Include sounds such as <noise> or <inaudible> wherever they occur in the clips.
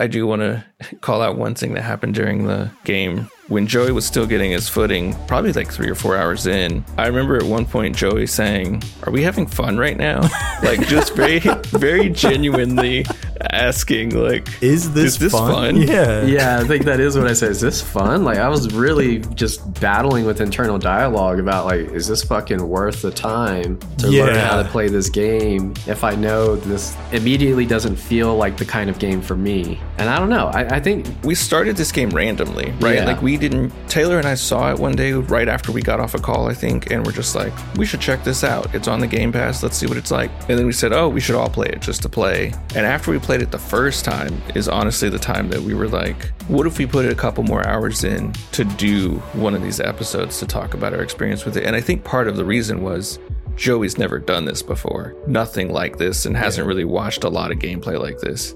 I do want to <laughs> call out one thing that happened during the game when Joey was still getting his footing, probably like three or four hours in, I remember at one point Joey saying, Are we having fun right now? <laughs> like just very, very genuinely asking, like, Is this, Is this fun? fun? Yeah. Yeah, I think that is what I said. Is this fun? Like I was really just battling with internal dialogue about like, is this fucking worth the time to learn how to play this game if I know this immediately doesn't feel like the kind of game for me? And I don't know. I, I think we started this game randomly, right? Yeah. Like we didn't. Taylor and I saw it one day right after we got off a call, I think, and we're just like, we should check this out. It's on the Game Pass. Let's see what it's like. And then we said, oh, we should all play it just to play. And after we played it the first time, is honestly the time that we were like, what if we put a couple more hours in to do one of these episodes to talk about our experience with it? And I think part of the reason was. Joey's never done this before. Nothing like this and hasn't really watched a lot of gameplay like this.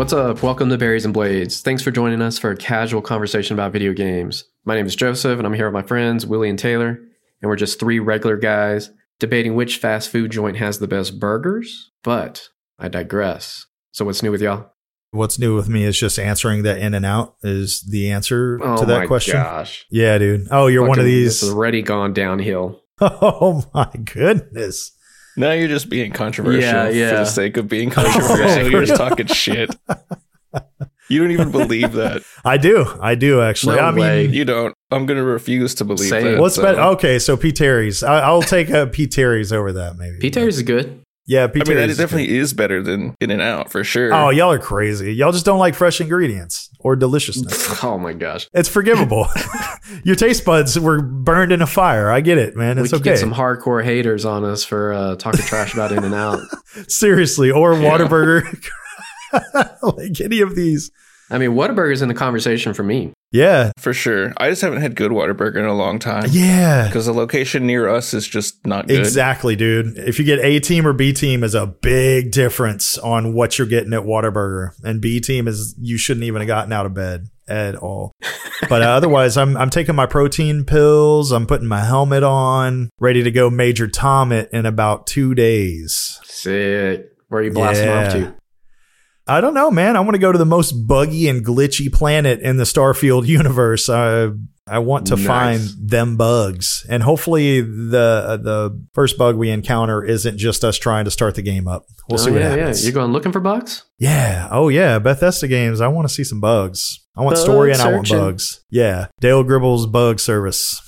What's up? Welcome to Berries and Blades. Thanks for joining us for a casual conversation about video games. My name is Joseph, and I'm here with my friends Willie and Taylor, and we're just three regular guys debating which fast food joint has the best burgers. But I digress. So, what's new with y'all? What's new with me is just answering that in and out is the answer Oh to that question. Oh gosh. Yeah, dude. Oh, you're one of these. This already gone downhill. <laughs> Oh my goodness. Now you're just being controversial Yeah, yeah. for the sake of being <laughs> controversial. Oh, you're just talking shit. You don't even believe that. I do. I do actually. No I mean. You don't. I'm going to refuse to believe Same. that. what's so- better? Okay, so P. Terry's. I, I'll take uh, P. Terry's over that maybe. P. Terry's is good. Yeah, P. I mean, that is definitely is better than In and Out for sure. Oh, y'all are crazy. Y'all just don't like fresh ingredients or deliciousness. <laughs> Oh my gosh. it's forgivable. <laughs> <laughs> Your taste buds were burned in a fire. I get it, man. It's could okay. get some hardcore haters on us for uh, talking trash about In and Out. Seriously, or Whataburger. like any of these. I mean, Whataburger's in the conversation for me. Yeah. for sure. I just haven't had good Whataburger in a long time. Yeah. Because the location near us is just not good. Exactly, dude. If you get A team or B team is a big difference on what you're getting at Whataburger. And B team is you shouldn't even have gotten out of bed at all. <laughs> but uh, otherwise I'm I'm taking my protein pills, I'm putting my helmet on, ready to go Major Tom it in about 2 days. Sick. Where are you blasting Yeah. off to? I don't know, man. I want to go to the most buggy and glitchy planet in the Starfield <laughs> universe. I I want to Nice. find them bugs, and hopefully the the first bug we encounter isn't just us trying to start the game up. We'll see Oh, what yeah, happens. Yeah. You're going looking for bugs? Yeah. Oh yeah. Bethesda games. I want to see some bugs. I want story Bug and I want bugs. Yeah. Dale Gribble's bug service.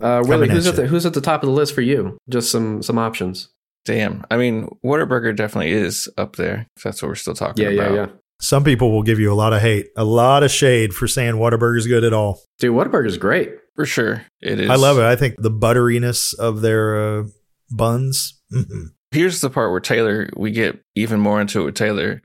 Uh, Willie, who's at at, the, who's at the top of the list for you? Just some some options. Damn. I mean, Whataburger definitely is up there. If that's what we're still talking Yeah, yeah, about. yeah. Some people will give you a lot of hate, a lot of shade for saying Whataburger's good at all. Dude, Whataburger's great. For sure. It is. I love it. I think the butteriness of their uh, buns. mhm. Here's the part where Taylor, we get even more into it with Taylor.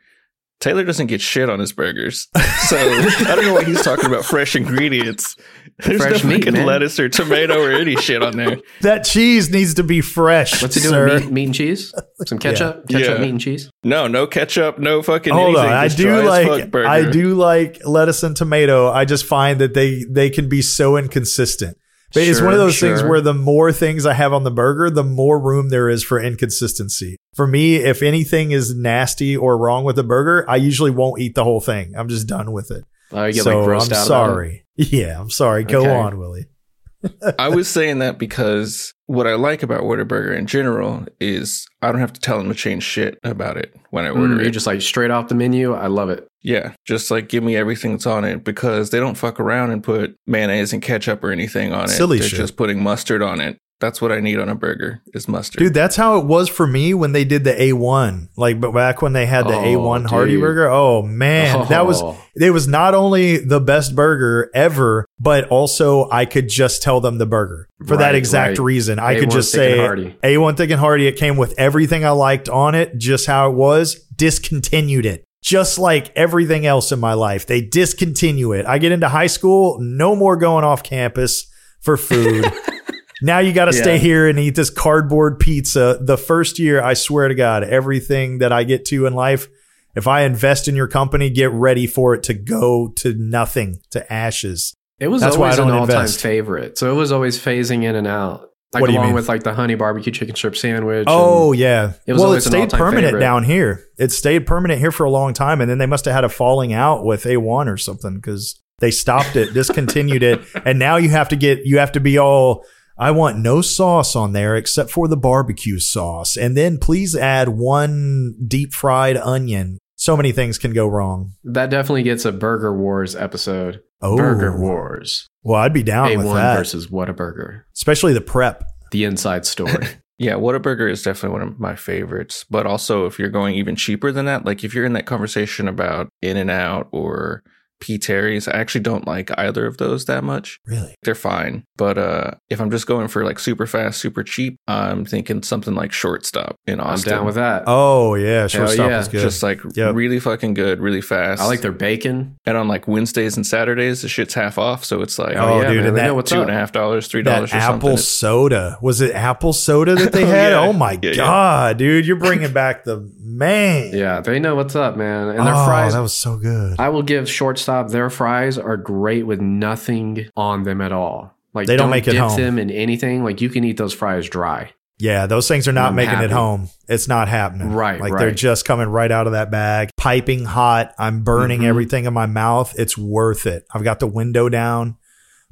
Taylor doesn't get shit on his burgers. So I don't know why he's talking about fresh ingredients. There's Fresh no meat, fucking man. lettuce or tomato or any shit on there. <laughs> That cheese needs to be fresh. What's he sir. doing? Meat, meat and cheese? Some ketchup? Ketchup, Yeah. meat and cheese? No, no ketchup, no fucking Hold anything. on, I do like. I do like lettuce and tomato. I just find that they they can be so inconsistent. But it's one of Sure, those things where the more things I have on the burger, the more room there is for inconsistency. For me, if anything is nasty or wrong with the burger, I usually won't eat the whole thing. I'm just done with it. You get so like grossed I'm out. about it? sorry. <laughs> Yeah, I'm sorry. Go on, Willie. <laughs> I was saying that because what I like about Whataburger in general is I don't have to tell them to change shit about it when I order Mm, it. you're just like straight off the menu. I love it. Yeah, just like give me everything that's on it because they don't fuck around and put mayonnaise and ketchup or anything on it. Silly They're shit. just putting mustard on it. That's what I need on a burger is mustard. Dude, that's how it was for me when they did the A1. Like, but back when they had the Oh, A1 Hearty. Burger. Oh man, that was Oh. it. Was not only the best burger ever, but also I could just tell them the burger for that exact right. reason. I could just say. A1 thick and hearty. It came with everything I liked on it, just how it was. Discontinued it. Just like everything else in my life, they discontinue it. I get into high school, no more going off campus for food. <laughs> now you got to stay here and eat this cardboard pizza. The first year, I swear to God, everything that I get to in life, if I invest in your company, get ready for it to go to nothing, to ashes. It was That's why I always an don't all-time invest. favorite. So it was always phasing in and out. Like What do you along mean? with like the honey barbecue chicken strip sandwich. Oh and- yeah. It was well, it stayed permanent favorite. down here. It stayed permanent here for a long time, and then they must have had a falling out with A1 or something because they stopped it, discontinued it, <laughs> and now you have to get you have to be all. I want no sauce on there except for the barbecue sauce, and then please add one deep fried onion. So many things can go wrong. that definitely gets a Burger Wars episode. Oh, Burger Wars. Well, I'd be down with A1 that, versus Whataburger. especially the prep. The inside story. <laughs> Yeah, Whataburger is definitely one of my favorites. But also, if you're going even cheaper than that, like if you're in that conversation about In and Out or P. Terry's, I actually don't like either of those that much. Really? They're fine. But uh, if I'm just going for like super fast, super cheap, I'm thinking something like Shortstop in I'm down with that. Oh yeah, shortstop yeah. is good. Just like Yep. really fucking good, really fast. I like their bacon. and on like Wednesdays and Saturdays, the shit's half off. So it's like Oh, yeah, dude, man, and that know what's two up. and a half dollars, three dollars or apple something. It's- soda. Was it apple soda that they <laughs> Oh, had? yeah. Oh my Yeah, yeah. god, dude, you're bringing back the man. Yeah, they know what's up, man. And their oh, fries. that was so good. I will give shortstop. Their fries are great with nothing on them at all. Like They don't make it home. them in anything. Like you can eat those fries dry. yeah, those things are not I'm making happy. it home. It's not happening. Right, like they're just coming right out of that bag, piping hot. I'm burning Mhm. everything in my mouth. It's worth it. I've got the window down,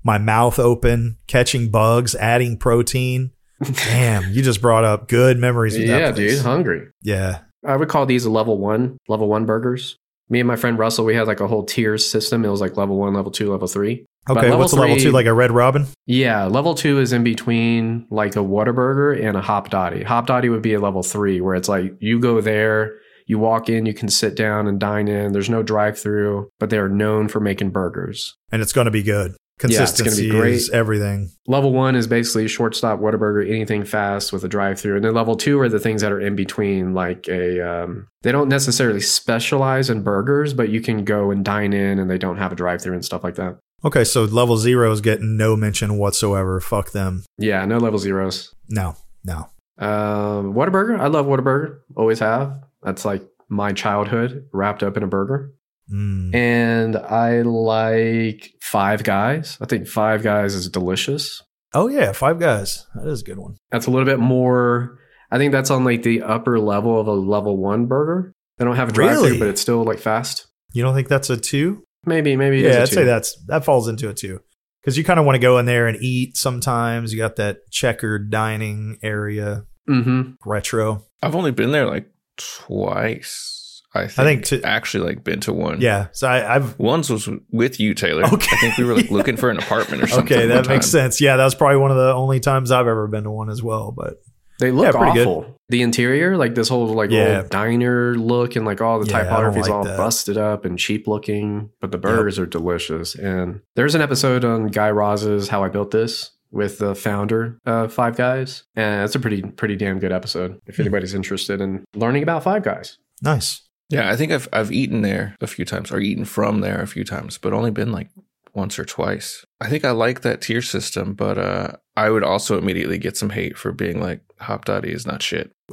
my mouth open, catching bugs, adding protein. Damn, you just brought up good memories. Yeah, dude, hungry. Yeah. I would call these a level one, level one burgers. Me and my friend Russell, we had like a whole tiers system. It was like level one, level two, level three. But Okay. level What's the level two? Like a Red Robin? Yeah, level two is in between like a Whataburger and a Hopdoddy. Hop Dottie would be a level three, where it's like you go there, you walk in, you can sit down and dine in. There's no drive through, but they are known for making burgers. And it's going to be good. Yeah, Consistency be great. is everything. Level one is basically shortstop Whataburger, anything fast with a drive through. And then level two are the things that are in between, like a, um, they don't necessarily specialize in burgers, but you can go and dine in and they don't have a drive through and stuff like that. Okay, so level zero is getting no mention whatsoever. Fuck them. Yeah, no level zeros. No, no. Um, Whataburger, I love Whataburger, always have. That's like my childhood wrapped up in a burger. Mm. And I like Five Guys. I think Five Guys is delicious. Oh yeah, Five Guys. That is a good one. That's a little bit more. I think that's on like the upper level of a level one burger. They don't have a drive through, Really? but it's still like fast. You don't think that's a two? Maybe, maybe. it is yeah, a I'd two. say that's that falls into a two. Because you kind of want to go in there and eat. Sometimes you got that checkered dining area, Mm-hmm. retro. I've only been there like twice. I think. think to- actually like been to one. Yeah, so I, I've Once was with you, Taylor. Okay. I think we were like looking for an <laughs> apartment or something. okay. That makes sense. Yeah, that was probably one of the only times I've ever been to one as well. But They look Yeah, pretty good. awful. The interior, like this whole like Yeah. old diner look, and like all the Yeah, typography is like all that. busted up and cheap looking. But the burgers are delicious. And there's an episode on Guy Raz's "How I Built This" with the founder of Five Guys, and it's a pretty pretty damn good episode. If Hmm. anybody's interested in learning about Five Guys, nice. Yeah, I think I've I've eaten there a few times or eaten from there a few times, but only been like once or twice. I think I like that tier system, but uh I would also immediately get some hate for being like Hopdoddy is not shit. <laughs>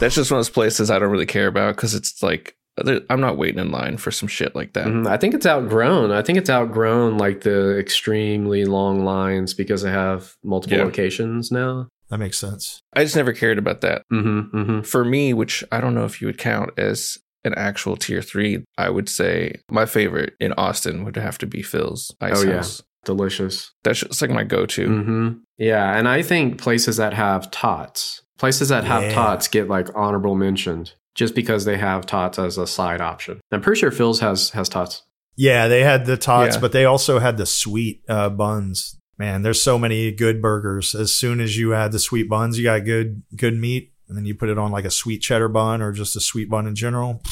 That's just one of those places I don't really care about because it's like I'm not waiting in line for some shit like that. Mhm. I think it's outgrown. I think it's outgrown like the extremely long lines because they have multiple Yeah. locations now. That makes sense. I just never cared about that. Mm-hmm, mm-hmm. For me, which I don't know if you would count as an actual tier three, I would say my favorite in Austin would have to be Phil's Ice Oh, yeah. Delicious. That's just like my go-to. hmm Yeah, and I think places that have tots, places that have Yeah. tots get like honorable mentioned just because they have tots as a side option. I'm pretty sure Phil's has has tots. Yeah, they had the tots, Yeah. but they also had the sweet uh, buns. Man, there's so many good burgers. As soon as you add the sweet buns, you got good good meat, and then you put it on like a sweet cheddar bun or just a sweet bun in general.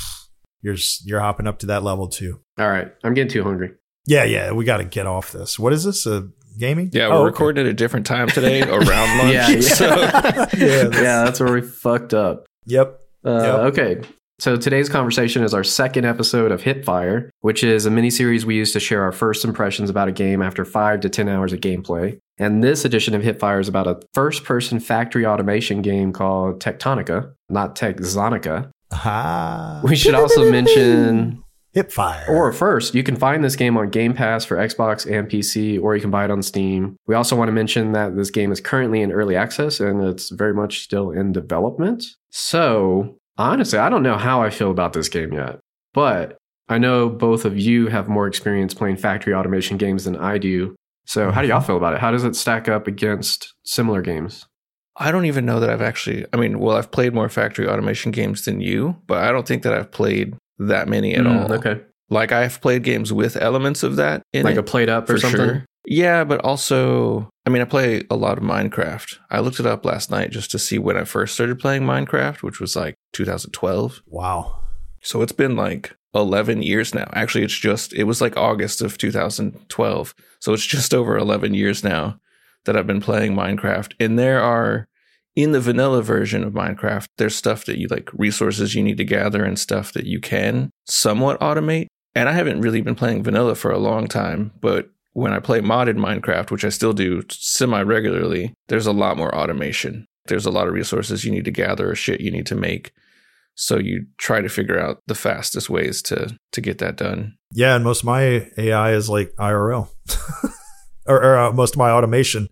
You're you're hopping up to that level too. All right, I'm getting too hungry. Yeah, yeah, we got to get off this. What is this? A gaming? Yeah, Oh, we're okay. recording at a different time today <laughs> around lunch. yeah, yeah. So <laughs> Yeah, yeah, that's- that's where we fucked up. Yep. Uh, Yep. Okay. So today's conversation is our second episode of Hip Fire, which is a mini series we use to share our first impressions about a game after five to 10 hours of gameplay. And this edition of Hip Fire is about a first person factory automation game called Techtonica, not Techzonica. Ah. We should also <laughs> mention Hipfire. Or first, you can find this game on Game Pass for Xbox and PC, or you can buy it on Steam. We also want to mention that this game is currently in early access and it's very much still in development. So, honestly, I don't know how I feel about this game yet, but I know both of you have more experience playing factory automation games than I do. So, how do y'all feel about it? How does it stack up against similar games? I don't even know that I've actually. I mean, well, I've played more factory automation games than you, but I don't think that I've played that many at Mm, all. Okay. Like I've played games with elements of that in Like it, a played up or something? sure. Yeah, but also, I mean, I play a lot of Minecraft. I looked it up last night just to see when I first started playing Minecraft, which was like 2012. wow. So it's been like 11 years now. Actually, it's just, it was like August of 2012. So it's just <laughs> over 11 years now that I've been playing Minecraft. And there are, in the vanilla version of Minecraft, there's stuff that you like, resources you need to gather and stuff that you can somewhat automate. And I haven't really been playing vanilla for a long time, but when I play modded Minecraft, which I still do semi regularly, there's a lot more automation. There's a lot of resources you need to gather or shit you need to make. So you try to figure out the fastest ways to to get that done. Yeah, and most of my AI is like IRL, <laughs> or, or uh, most of my automation.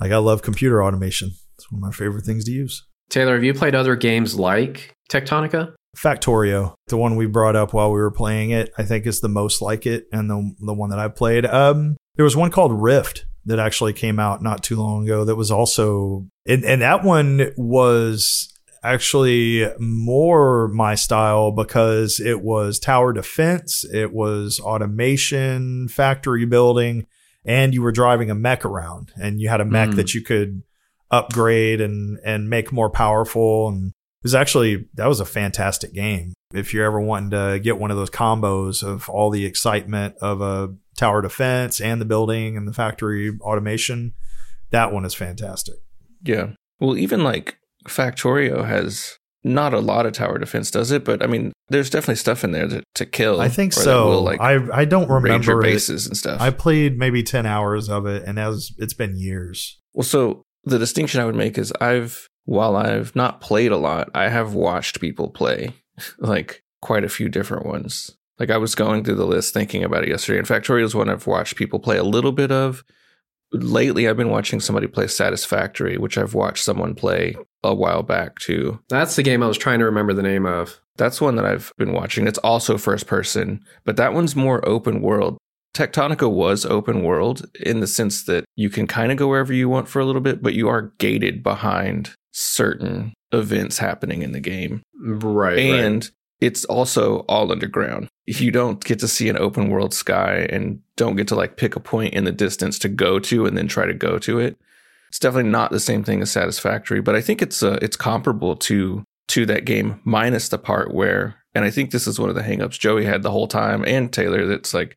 Like I love computer automation. It's one of my favorite things to use. Taylor, have you played other games like Techtonica? Factorio, the one we brought up while we were playing it, I think is the most like it, and the the one that I played. Um, there was one called Rift that actually came out not too long ago. That was also, and, and that one was actually more my style because it was tower defense, it was automation, factory building, and you were driving a mech around, and you had a mech Mm. that you could upgrade and and make more powerful and it was actually that was a fantastic game. If you're ever wanting to get one of those combos of all the excitement of a tower defense and the building and the factory automation, that one is fantastic. Yeah. Well, even like Factorio has not a lot of tower defense, does it? But I mean, there's definitely stuff in there to, to kill. I think so. will, like I I don't remember it. bases and stuff. I played maybe ten hours of it, and as it's been years. Well, so the distinction I would make is I've, while I've not played a lot, I have watched people play <laughs> like quite a few different ones. Like I was going through the list thinking about it yesterday. And Factorio is one I've watched people play a little bit of. Lately, I've been watching somebody play Satisfactory, which I've watched someone play a while back too. That's the game I was trying to remember the name of. That's one that I've been watching. It's also first person, but that one's more open world. Techtonica was open world in the sense that you can kind of go wherever you want for a little bit, but you are gated behind certain events happening in the game. Right. right. It's also all underground. You don't get to see an open world sky and don't get to like pick a point in the distance to go to and then try to go to it. It's definitely not the same thing as Satisfactory, but I think it's uh, it's comparable to to that game minus the part where and I think this is one of the hangups Joey had the whole time and Taylor that's like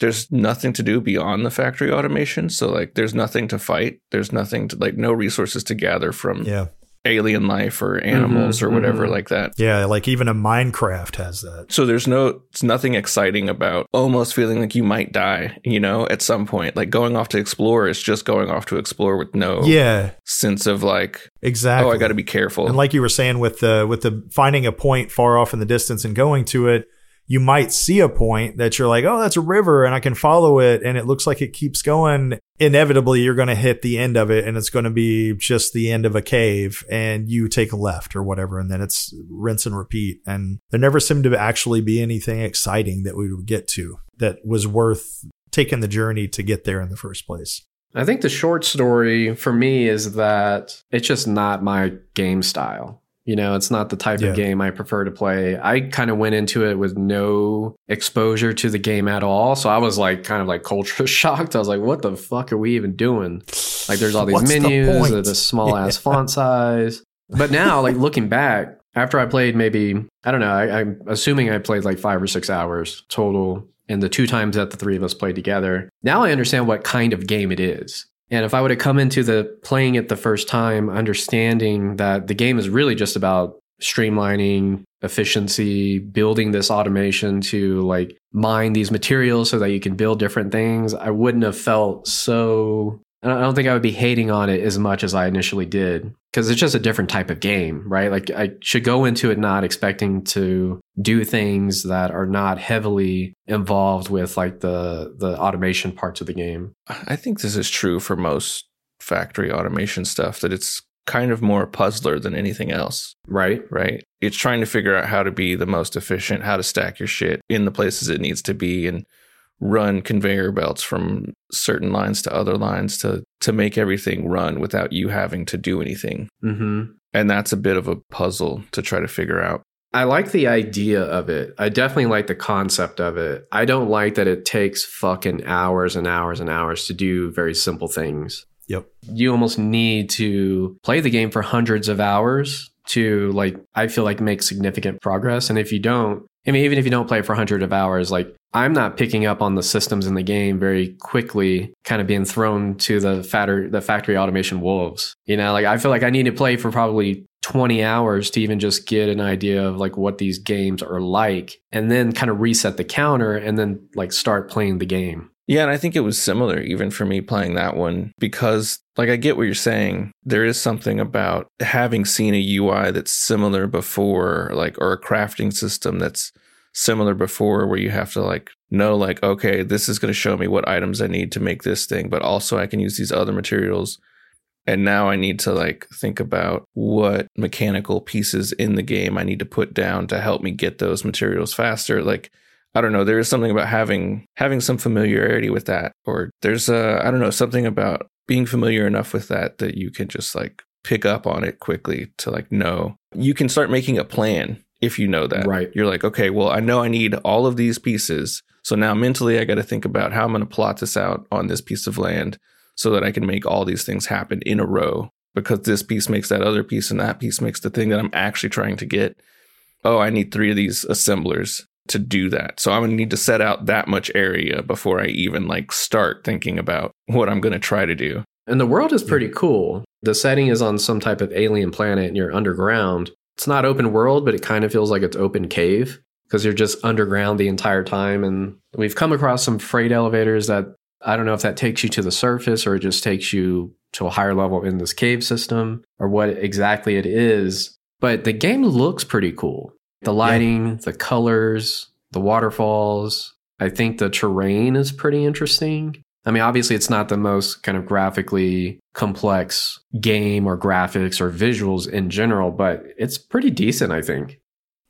there's nothing to do beyond the factory automation. So like there's nothing to fight. There's nothing to like no resources to gather from Yeah, alien life or animals Mhm, or whatever mhm. like that. yeah. Like even a Minecraft has that. So there's no it's nothing exciting about almost feeling like you might die, you know, at some point. Like going off to explore is just going off to explore with no Yeah, sense of like, exactly. oh, I got to be careful. And like you were saying with the with the finding a point far off in the distance and going to it, you might see a point that you're like, oh, that's a river and I can follow it and it looks like it keeps going. Inevitably, you're going to hit the end of it and it's going to be just the end of a cave and you take a left or whatever. And then it's rinse and repeat. And there never seemed to actually be anything exciting that we would get to that was worth taking the journey to get there in the first place. I think the short story for me is that it's just not my game style. You know, it's not the type Yeah. of game I prefer to play. I kind of went into it with no exposure to the game at all. So I was like kind of like culture <laughs> shocked. I was like, what the fuck are we even doing? Like there's all <laughs> these What's menus, uh, the small ass <laughs> font size. But now, like looking back, after I played maybe, I don't know, I, I'm assuming I played like five or six hours total in the two times that the three of us played together. Now I understand what kind of game it is. And if I would have come into the playing it the first time, understanding that the game is really just about streamlining efficiency, building this automation to like mine these materials so that you can build different things, I wouldn't have felt so I don't think I would be hating on it as much as I initially did because it's just a different type of game, right? Like I should go into it not expecting to do things that are not heavily involved with like the the automation parts of the game. I think this is true for most factory automation stuff that it's kind of more puzzler than anything else, Right? right? It's trying to figure out how to be the most efficient, how to stack your shit in the places it needs to be and run conveyor belts from certain lines to other lines to to make everything run without you having to do anything. Mm-hmm. And that's a bit of a puzzle to try to figure out. I like the idea of it. I definitely like the concept of it. I don't like that it takes fucking hours and hours and hours to do very simple things. Yep. You almost need to play the game for hundreds of hours to like I feel like make significant progress and if you don't I mean even if you don't play for 100 of hours like I'm not picking up on the systems in the game very quickly kind of being thrown to the fatter the factory automation wolves. You know, like I feel like I need to play for probably 20 hours to even just get an idea of like what these games are like and then kind of reset the counter and then like start playing the game. Yeah, and I think it was similar even for me playing that one because, like, I get what you're saying. There is something about having seen a UI that's similar before, like, or a crafting system that's similar before where you have to, like, know, like, okay, this is going to show me what items I need to make this thing, but also I can use these other materials. And now I need to, like, think about what mechanical pieces in the game I need to put down to help me get those materials faster. Like, I don't know. There is something about having having some familiarity with that, or there's a I don't know something about being familiar enough with that that you can just like pick up on it quickly to like know. You can start making a plan if you know that. Right. You're like, okay, well, I know I need all of these pieces, so now mentally I got to think about how I'm going to plot this out on this piece of land so that I can make all these things happen in a row because this piece makes that other piece and that piece makes the thing that I'm actually trying to get. Oh, I need three of these assemblers to do that. So I'm going to need to set out that much area before I even like start thinking about what I'm going to try to do. And the world is pretty cool. The setting is on some type of alien planet and you're underground. It's not open world, but it kind of feels like it's open cave because you're just underground the entire time. And we've come across some freight elevators that I don't know if that takes you to the surface or it just takes you to a higher level in this cave system or what exactly it is. But the game looks pretty cool. The lighting, the colors, the waterfalls. I think the terrain is pretty interesting. I mean, obviously, it's not the most kind of graphically complex game or graphics or visuals in general, but it's pretty decent, I think.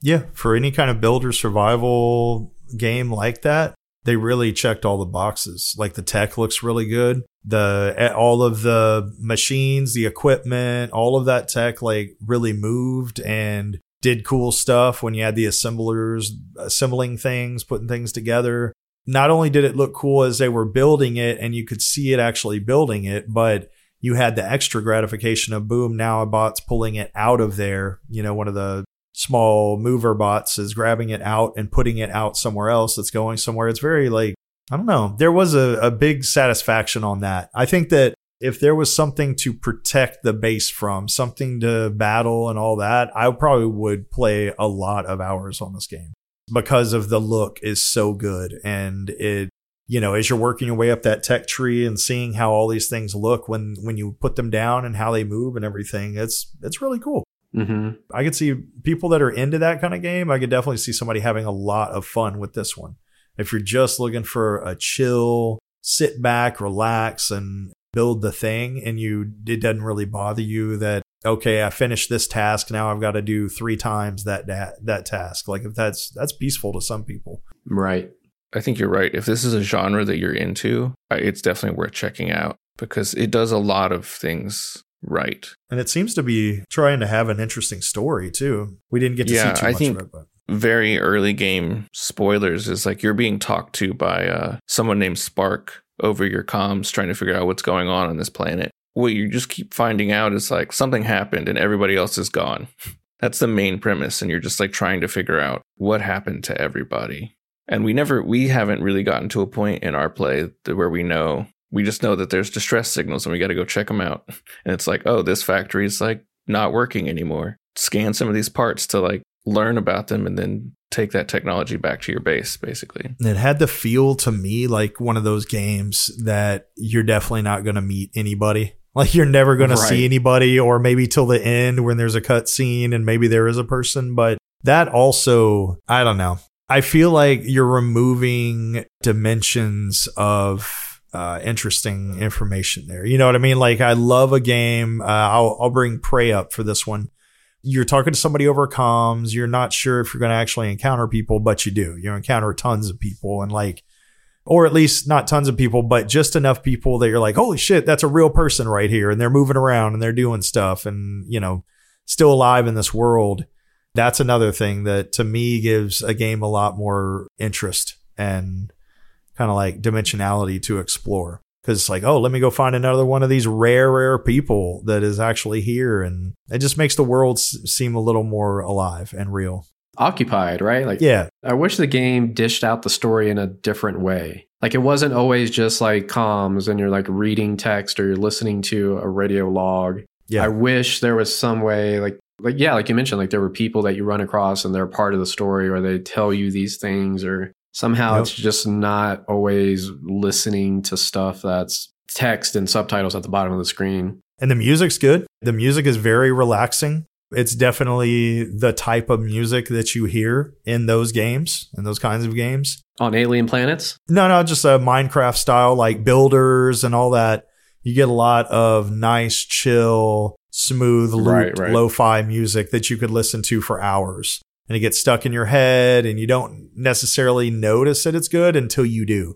Yeah, for any kind of builder survival game like that, they really checked all the boxes. Like the tech looks really good. The eh, all of the machines, the equipment, all of that tech like really moved and did cool stuff when you had the assemblers assembling things, putting things together. Not only did it look cool as they were building it and you could see it actually building it, but you had the extra gratification of boom, now a bot's pulling it out of there. You know, one of the small mover bots is grabbing it out and putting it out somewhere else that's going somewhere. It's very like, I don't know. There was a, a big satisfaction on that. I think that if there was something to protect the base from, something to battle and all that, I probably would play a lot of hours on this game because of the look is so good and it you know as you're working your way up that tech tree and seeing how all these things look when when you put them down and how they move and everything it's it's really cool Mm-hmm. i could see people that are into that kind of game i could definitely see somebody having a lot of fun with this one if you're just looking for a chill sit back relax and build the thing and you it doesn't really bother you that okay i finished this task now i've got to do three times that that, that task like if that's that's peaceful to some people Right. I think you're right. If this is a genre that you're into, it's definitely worth checking out because it does a lot of things right. and it seems to be trying to have an interesting story too we didn't get to Yeah, see too I much think- of it but very early game spoilers is like you're being talked to by uh, someone named Spark over your comms trying to figure out what's going on on this planet. What you just keep finding out is like something happened and everybody else is gone. <laughs> That's the main premise. And you're just like trying to figure out what happened to everybody. And we never, we haven't really gotten to a point in our play where we know, we just know that there's distress signals and we got to go check them out. <laughs> And it's like, oh, this factory is like not working anymore. Scan some of these parts to like learn about them and then take that technology back to your base, basically. It had the feel to me like one of those games that you're definitely not going to meet anybody. <laughs> Like you're never going Right. to see anybody, or maybe till the end when there's a cut scene and maybe there is a person. But that also, I don't know. I feel like you're removing dimensions of uh, interesting information there. You know what I mean? Like I love a game. Uh, I'll I'll bring Prey up for this one. You're talking to somebody over comms. You're not sure if you're going to actually encounter people, but you do. You encounter tons of people, and like or at least not tons of people, but just enough people that you're like, holy shit, that's a real person right here. And they're moving around and they're doing stuff and, you know, still alive in this world. That's another thing that to me gives a game a lot more interest and kind of like dimensionality to explore. Cause it's like, oh, let me go find another one of these rare, rare people that is actually here. And it just makes the world s- seem a little more alive and real. Occupied, right? Like, Yeah. I wish the game dished out the story in a different way. Like, it wasn't always just like comms and you're like reading text or you're listening to a radio log. Yeah. I wish there was some way, like, like yeah, like you mentioned, like there were people that you run across and they're part of the story, or they tell you these things, or somehow Yep. it's just not always listening to stuff that's text and subtitles at the bottom of the screen. And the music's good. The music is very relaxing. It's definitely the type of music that you hear in those games, in those kinds of games. On alien planets, No, no, just a Minecraft style, like builders and all that. You get a lot of nice, chill, smooth, Right, right. lo-fi music that you could listen to for hours. And it gets stuck in your head and you don't necessarily notice that it's good until you do.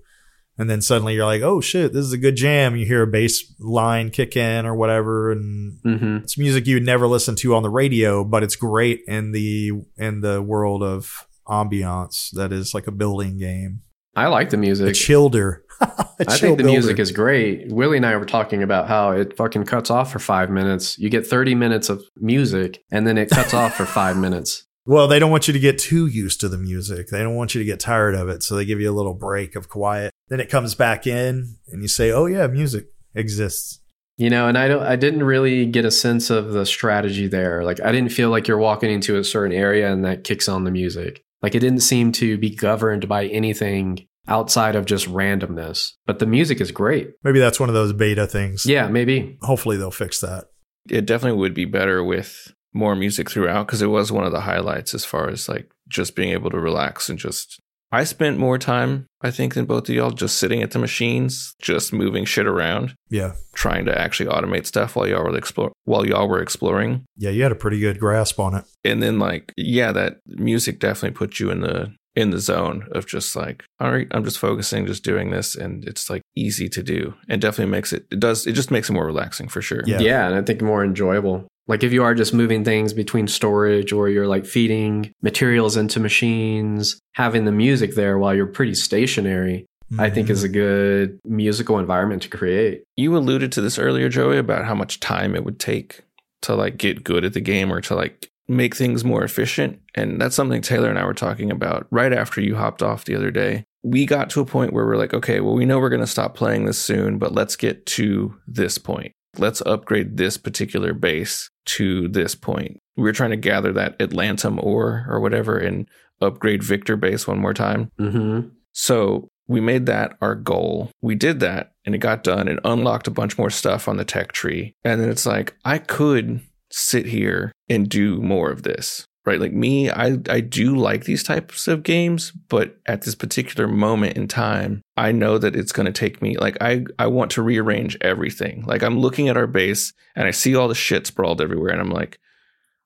And then suddenly you're like, oh shit, this is a good jam. You hear a bass line kick in or whatever. And hmm it's music you'd never listen to on the radio, but it's great in the in the world of ambiance that is like a building game. I like the A music. childer. <laughs> I think the music is great. Willie and I were talking about how it fucking cuts off for five minutes. You get 30 minutes of music and then it cuts off for five minutes. Well, they don't want you to get too used to the music. They don't want you to get tired of it, so they give you a little break of quiet. Then it comes back in and you say, "Oh yeah, music exists." You know, and I don't I didn't really get a sense of the strategy there. Like I didn't feel like you're walking into a certain area and that kicks on the music. Like it didn't seem to be governed by anything outside of just randomness. But the music is great. Maybe that's one of those beta things. Yeah, maybe. Hopefully they'll fix that. It definitely would be better with more music throughout because it was one of the highlights as far as like just being able to relax and just. I spent more time, I think, than both of y'all just sitting at the machines, just moving shit around, Yeah. trying to actually automate stuff while y'all were explore while y'all were exploring. Yeah, you had a pretty good grasp on it. and then like yeah that music definitely put you in the in the zone of just like all right i'm just focusing just doing this and it's like easy to do and definitely makes it it does it just makes it more relaxing for sure Yeah. Yeah. and I think more enjoyable. Like if you are just moving things between storage or you're like feeding materials into machines, having the music there while you're pretty stationary, I think is a mm-hmm. good musical environment to create. you alluded to this earlier joey about how much time it would take to like get good at the game or to like make things more efficient. And that's something taylor and i were talking about right after you hopped off the other day. We got to a point where we're like okay well we know we're going to stop playing this soon but let's get to this point let's upgrade this particular base to this point we were trying to gather that atlantum ore or whatever and upgrade victor base one more time Mm-hmm. so we made that our goal. We did that and it got done and unlocked a bunch more stuff on the tech tree. And then it's like, I could sit here and do more of this. Right. Like me, I, I do like these types of games, but at this particular moment in time, I know that it's going to take me like I, I want to rearrange everything. Like I'm looking at our base and I see all the shit sprawled everywhere and I'm like,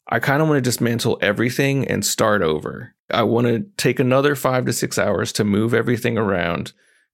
I kind of want to dismantle everything and start over. I want to take another five to six hours to move everything around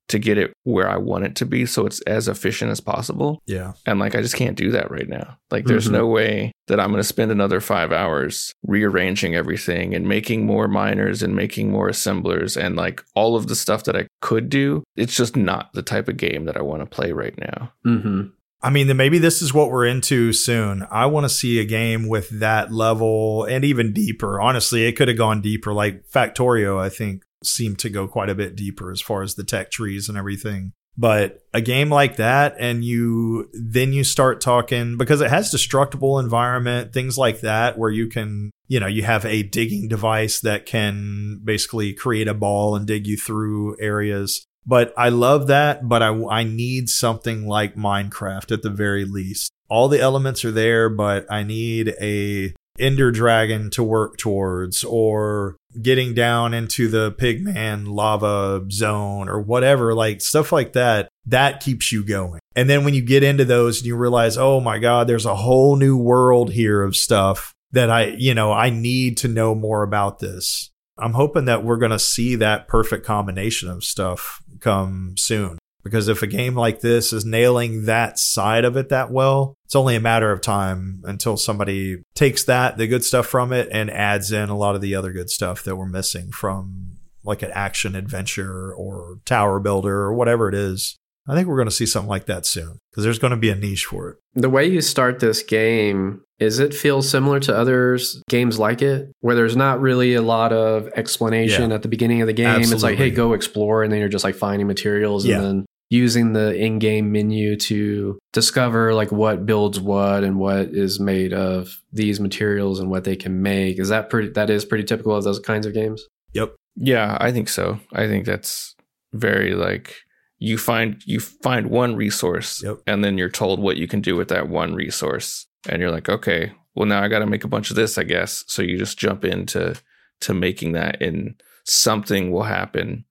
to get it where I want it to be so it's as efficient as possible. Yeah. And like, I just can't do that right now. Like, there's Mhm. no way that I'm going to spend another five hours rearranging everything and making more miners and making more assemblers and like all of the stuff that I could do. It's just not the type of game that I want to play right now. Mm-hmm. I mean, then maybe this is what we're into soon. I want to see a game with that level and even deeper. Honestly, it could have gone deeper. Like Factorio, I think, seemed to go quite a bit deeper as far as the tech trees and everything. But a game like that, and you then you start talking because it has destructible environment, things like that, where you can, you know, you have a digging device that can basically create a ball and dig you through areas. But I love that, but I, I need something like Minecraft at the very least. All the elements are there, but I need a Ender Dragon to work towards or getting down into the pigman lava zone or whatever, like stuff like that, that keeps you going. And then when you get into those and you realize, oh my God, there's a whole new world here of stuff that I, you know, I need to know more about this. I'm hoping that we're going to see that perfect combination of stuff come soon. Because if a game like this is nailing that side of it that well, it's only a matter of time until somebody takes that, the good stuff from it, and adds in a lot of the other good stuff that we're missing from like an action adventure or tower builder or whatever it is. I think we're going to see something like that soon because there's going to be a niche for it. The way you start this game, is it feel similar to others games like it where there's not really a lot of explanation Yeah. at the beginning of the game? It's like, hey, go explore, and then you're just like finding materials Yeah. and then using the in-game menu to discover like what builds what and what is made of these materials and what they can make. Is that pretty that is pretty typical of those kinds of games? Yep. Yeah, I think so. I think that's very like you find you find one resource Yep. and then you're told what you can do with that one resource and you're like, "Okay, well now I got to make a bunch of this, I guess." So you just jump into to making that and something will happen.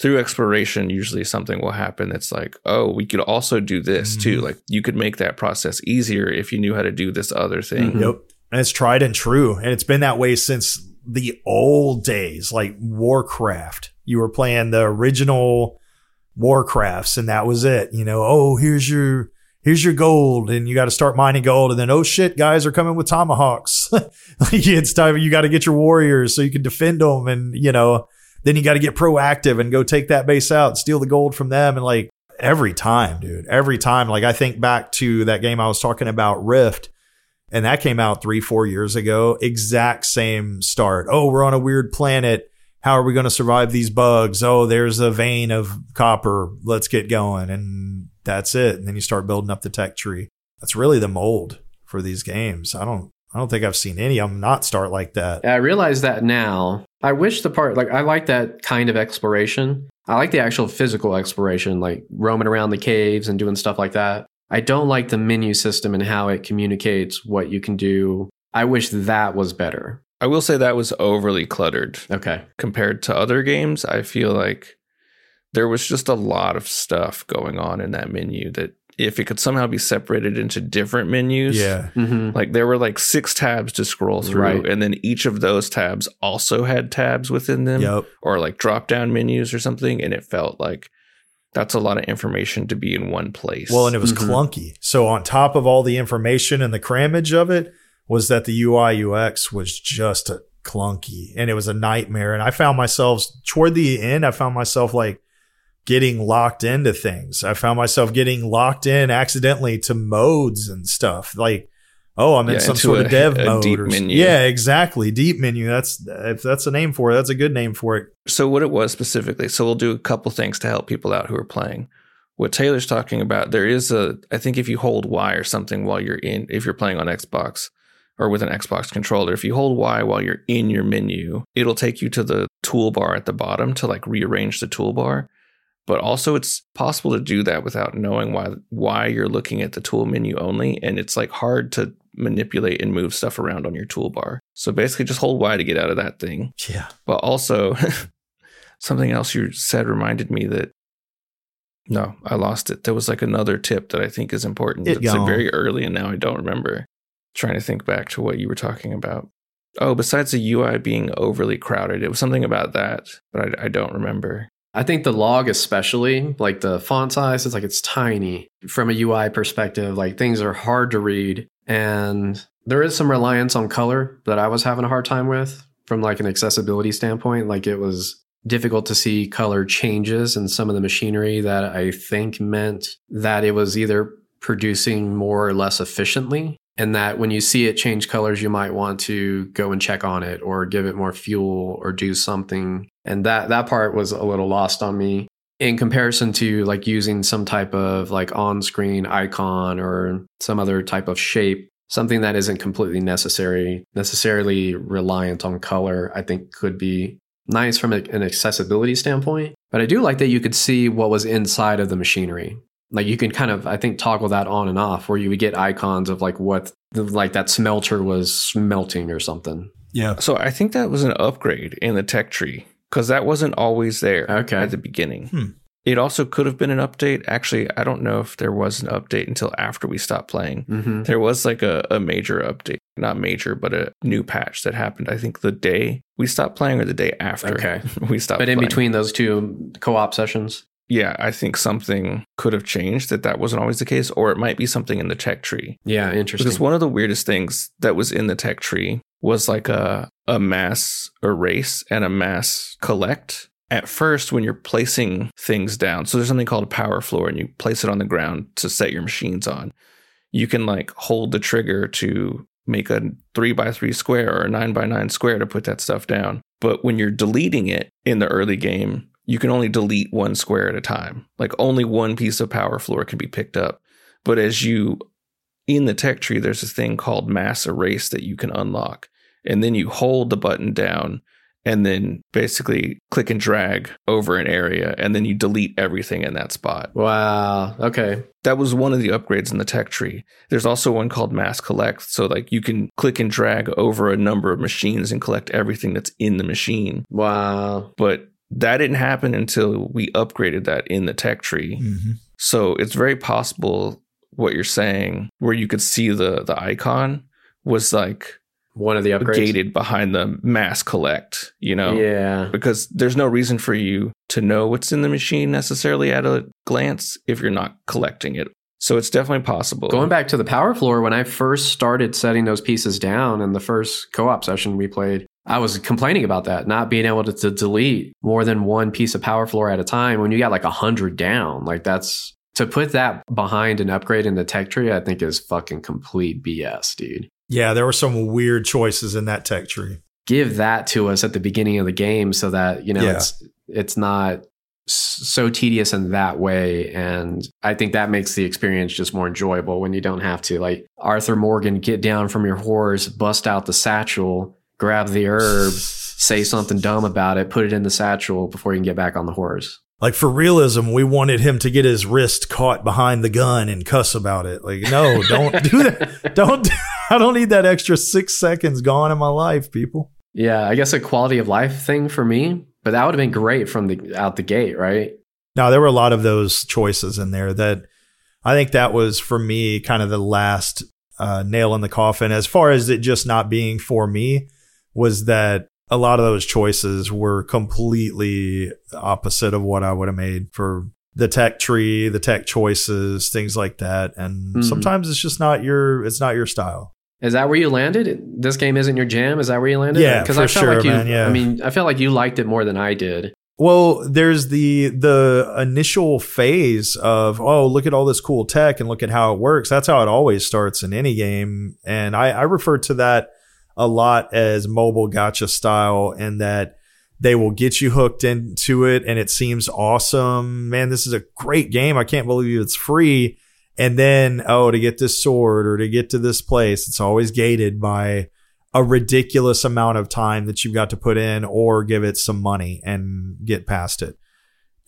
Through exploration, usually something will happen that's like, "Oh, we could also do this too." Mhm. Like you could make that process easier if you knew how to do this other thing. Mhm. Yep. And it's tried and true. And it's been that way since the old days, like Warcraft. You were playing the original Warcrafts and that was it. You know, oh, here's your here's your gold and you got to start mining gold and then oh shit guys are coming with tomahawks it's <laughs> time you got to get your warriors so you can defend them and you know then you got to get proactive and go take that base out steal the gold from them and like every time dude every time like i think back to that game i was talking about rift and that came out three, four years ago. Exact same start. Oh, we're on a weird planet. How are we going to survive these bugs? Oh, there's a vein of copper. Let's get going. And that's it. And then you start building up the tech tree. That's really the mold for these games. I don't, I don't think I've seen any of them not start like that. I realize that now. I wish the part like I like that kind of exploration. I like the actual physical exploration, like roaming around the caves and doing stuff like that. I don't like the menu system and how it communicates what you can do. I wish that was better. I will say that was overly cluttered. Okay. compared to other games, I feel like there was just a lot of stuff going on in that menu that if it could somehow be separated into different menus, Yeah. hmm like there were like six tabs to scroll through, Right. and then each of those tabs also had tabs within them Yep. or like drop down menus or something, and it felt like that's a lot of information to be in one place. Well, and it was Mhm. clunky. So on top of all the information and the crammage of it was that the UI UX was just a clunky and it was a nightmare. And I found myself toward the end, I found myself like getting locked into things. I found myself getting locked in accidentally to modes and stuff. Like, oh, I'm in Yeah, some sort a- of dev mode. or, menu. Yeah, exactly. Deep menu. That's if that's a name for it. That's a good name for it. so what it was specifically so we'll do a couple things to help people out who are playing what taylor's talking about there is a i think if you hold y or something while you're in if you're playing on xbox or with an xbox controller if you hold y while you're in your menu it'll take you to the toolbar at the bottom to like rearrange the toolbar but also it's possible to do that without knowing why why you're looking at the tool menu only and it's like hard to manipulate and move stuff around on your toolbar so basically just hold y to get out of that thing Yeah. but also <laughs> something else you said reminded me that no, I lost it. There was like another tip that I think is important. It It's like very early and now I don't remember. Trying to think back to what you were talking about. Oh, besides the UI being overly crowded, it was something about that, but I, I don't remember. I think the log, especially like the font size, it's like it's tiny from a UI perspective. Like things are hard to read, and there is some reliance on color that I was having a hard time with from like an accessibility standpoint. Like it was difficult to see color changes in some of the machinery that I think meant that it was either producing more or less efficiently. And that when you see it change colors, you might want to go and check on it or give it more fuel or do something. And that, that part was a little lost on me. in comparison to like using some type of like on-screen icon or some other type of shape something that isn't completely necessary necessarily reliant on color i think could be nice from an accessibility standpoint but i do like that you could see what was inside of the machinery like you can kind of i think toggle that on and off where you would get icons of like what the, like that smelter was smelting or something Yeah. So I think that was an upgrade in the tech tree because that wasn't always there Okay. at the beginning. Hmm. It also could have been an update. Actually, I don't know if there was an update until after we stopped playing. mm-hmm. There was like a, a major update, not major, but a new patch that happened. I think the day we stopped playing or the day after Okay. <laughs> we stopped. but in playing. between those two co-op sessions yeah, I think something could have changed that that wasn't always the case, or it might be something in the tech tree. yeah interesting Because one of the weirdest things that was in the tech tree was like a a mass erase and a mass collect. At first, when you're placing things down, so there's something called a power floor, and you place it on the ground to set your machines on. You can like hold the trigger to make a three by three square or a nine by nine square to put that stuff down. But when you're deleting it in the early game, you can only delete one square at a time. Like only one piece of power floor can be picked up. But as you in the tech tree, there's this thing called mass erase that you can unlock. And then you hold the button down and then basically click and drag over an area and then you delete everything in that spot. wow okay That was one of the upgrades in the tech tree. There's also one called mass collect. So like you can click and drag over a number of machines and collect everything that's in the machine. wow But that didn't happen until we upgraded that in the tech tree. Mhm. So it's very possible what you're saying, where you could see the the icon was like one of the upgrades gated behind the mass collect, you know? yeah Because there's no reason for you to know what's in the machine necessarily at a glance if you're not collecting it. So it's definitely possible. Going back to the power floor, when I first started setting those pieces down in the first co op session we played, I was complaining about that, not being able to, to delete more than one piece of power floor at a time when you got like a hundred down. Like that's to put that behind an upgrade in the tech tree, I think is fucking complete BS, dude. Yeah, there were some weird choices in that tech tree. Give that to us at the beginning of the game so that, you know, Yeah. it's it's not so tedious in that way and i think that makes the experience just more enjoyable when you don't have to like arthur morgan get down from your horse bust out the satchel grab the herb say something dumb about it put it in the satchel before you can get back on the horse Like for realism, we wanted him to get his wrist caught behind the gun and cuss about it. Like, no, don't do that. <laughs> Don't. I don't need that extra six seconds gone in my life, people. yeah i guess a quality of life thing for me but that would have been great from the out the gate right Now there were a lot of those choices in there that I think that was for me kind of the last uh, nail in the coffin as far as it just not being for me was that a lot of those choices were completely opposite of what I would have made for the tech tree, the tech choices, things like that. And Mhm. sometimes it's just not your it's not your style. Is that where you landed? This game isn't your jam. Is that where you landed? Yeah, because I felt sure, like you. man, yeah. I mean, I felt like you liked it more than I did. Well, there's the the initial phase of oh look at all this cool tech and look at how it works. That's how it always starts in any game, and I, I refer to that a lot as mobile gacha style, and that they will get you hooked into it, and it seems awesome. Man, this is a great game. I can't believe it's free. And then oh, to get this sword or to get to this place, it's always gated by a ridiculous amount of time that you've got to put in or give it some money and get past it.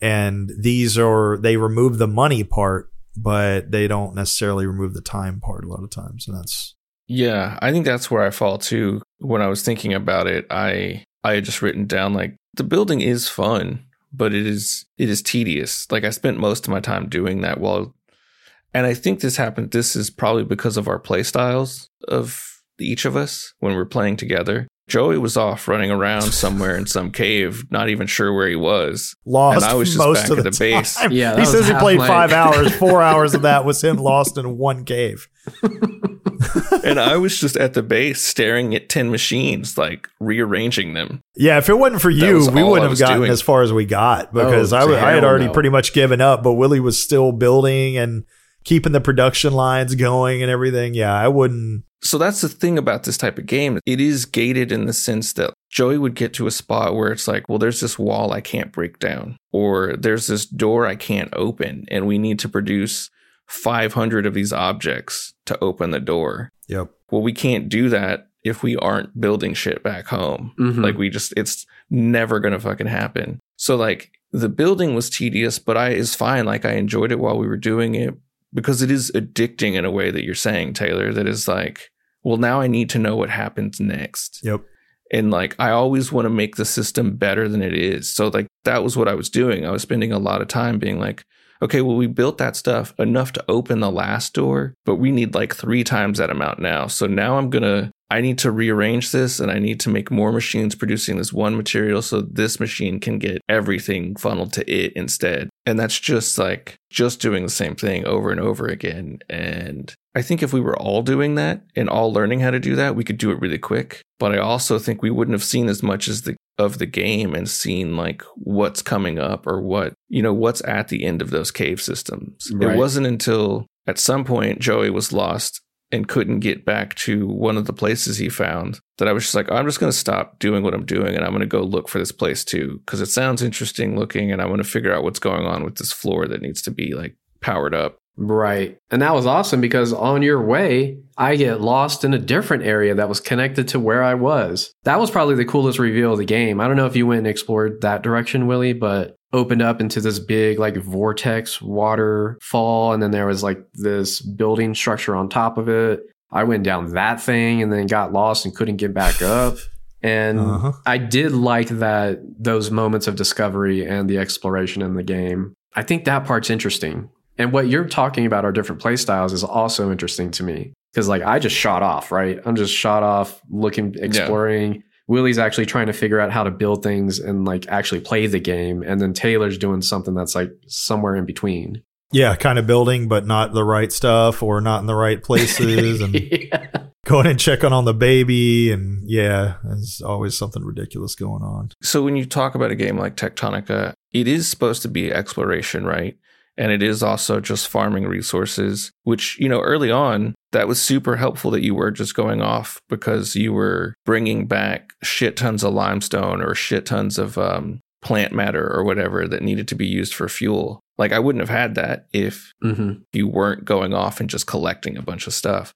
And these are, they remove the money part, but they don't necessarily remove the time part a lot of times. And that's, Yeah, I think that's where I fall too. When I was thinking about it, I I had just written down like the building is fun, but it is it is tedious. Like I spent most of my time doing that while and I think this happened this is probably because of our play styles of each of us when we're playing together. Joey was off running around <laughs> somewhere in some cave, not even sure where he was. lost And I was just most back of at the, the base. Yeah, he says he played my- five hours. <laughs> Four hours of that was him lost in one cave. <laughs> and I was just at the base staring at 10 machines, like rearranging them. Yeah, if it wasn't for you, was we wouldn't have gotten doing. as far as we got because Oh, I, w- I had already no. pretty much given up. But Willie was still building and keeping the production lines going and everything. Yeah, I wouldn't. So that's the thing about this type of game. It is gated in the sense that Joey would get to a spot where it's like, well, there's this wall I can't break down, or there's this door I can't open, and we need to produce 500 of these objects to open the door. Yep. Well, we can't do that if we aren't building shit back home. Mhm. Like we just it's never gonna fucking happen. So like the building was tedious, but I is fine. Like I enjoyed it while we were doing it because it is addicting in a way that you're saying, Taylor, that is like, well, now I need to know what happens next. Yep. And like I always want to make the system better than it is. So like that was what I was doing. I was spending a lot of time being like, okay, well, we built that stuff enough to open the last door, but we need like three times that amount now. So now I'm going to, I need to rearrange this and I need to make more machines producing this one material so this machine can get everything funneled to it instead. And that's just like, just doing the same thing over and over again. And I think if we were all doing that and all learning how to do that, we could do it really quick. But I also think we wouldn't have seen as much as the of the game and seen like what's coming up or what you know what's at the end of those cave systems. Right. It wasn't until at some point Joey was lost and couldn't get back to one of the places he found that I was just like, I'm just going to stop doing what I'm doing and I'm going to go look for this place too because it sounds interesting looking and I want to figure out what's going on with this floor that needs to be like powered up. Right. And that was awesome because on your way, I get lost in a different area that was connected to where I was. That was probably the coolest reveal of the game. I don't know if you went and explored that direction, Willie, but opened up into this big like vortex waterfall and then there was like this building structure on top of it. I went down that thing and then got lost and couldn't get back up. And Uh-huh. I did like that those moments of discovery and the exploration in the game. I think that part's interesting. And what you're talking about our different play styles is also interesting to me. Because like I just shot off, right? I'm just shot off looking exploring. Willie's actually trying to figure out how to build things and like actually play the game. And then Taylor's doing something that's like somewhere in between. Yeah, kind of building, but not the right stuff or not in the right places, and <laughs> yeah. going and checking on the baby, and yeah, there's always something ridiculous going on. So when you talk about a game like Techtonica, it is supposed to be exploration, right? And it is also just farming resources, which, you know, early on, that was super helpful that you were just going off because you were bringing back shit tons of limestone or shit tons of um, plant matter or whatever that needed to be used for fuel. Like, I wouldn't have had that if hmm you weren't going off and just collecting a bunch of stuff.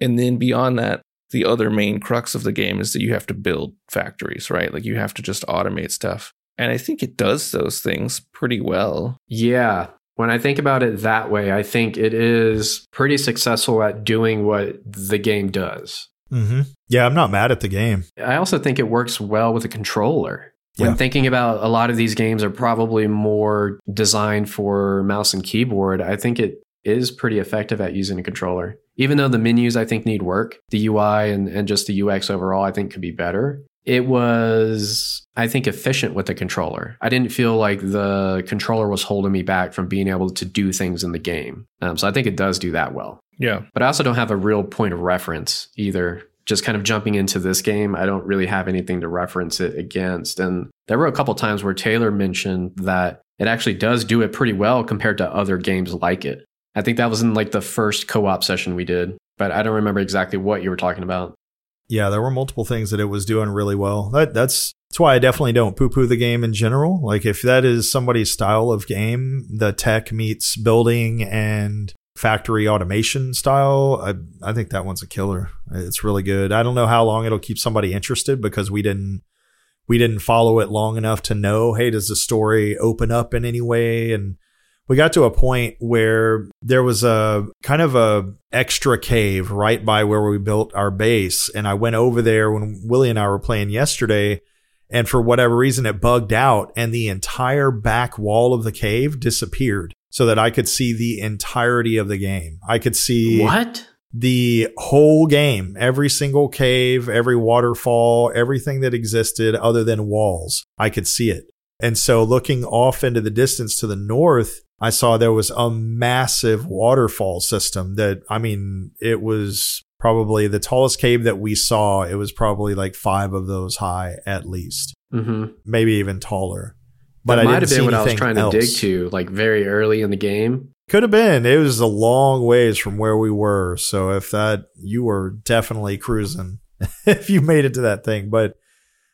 And then beyond that, the other main crux of the game is that you have to build factories, right? Like you have to just automate stuff. And I think it does those things pretty well. Yeah. When I think about it that way, I think it is pretty successful at doing what the game does. hmm Yeah, I'm not mad at the game. I also think it works well with a controller. When Yeah. thinking about a lot of these games are probably more designed for mouse and keyboard, I think it is pretty effective at using a controller. Even though the menus I think need work, the UI and, and just the UX overall I think could be better. It was, I think, efficient with the controller. I didn't feel like the controller was holding me back from being able to do things in the game. Um, so I think it does do that well. Yeah. But I also don't have a real point of reference either. Just kind of jumping into this game, I don't really have anything to reference it against. And there were a couple times where Taylor mentioned that it actually does do it pretty well compared to other games like it. I think that was in like the first co op session we did, but I don't remember exactly what you were talking about. Yeah, there were multiple things that it was doing really well. That that's that's why I definitely don't poo poo the game in general. Like if that is somebody's style of game, the tech meets building and factory automation style, I I think that one's a killer. It's really good. I don't know how long it'll keep somebody interested because we didn't we didn't follow it long enough to know, hey, does the story open up in any way? And we got to a point where there was a kind of a extra cave right by where we built our base and i went over there when willie and i were playing yesterday and for whatever reason it bugged out and the entire back wall of the cave disappeared so that i could see the entirety of the game i could see What? the whole game, every single cave, every waterfall, everything that existed other than walls. I could see it. And so looking off into the distance to the north, I saw there was a massive waterfall system that, I mean, it was probably the tallest cave that we saw. It was probably like five of those high at least, hmm maybe even taller. But that I might didn't have see been what I was trying to dig to, like very early in the game. Could have been. It was a long ways from where we were. So if that, you were definitely cruising <laughs> if you made it to that thing. But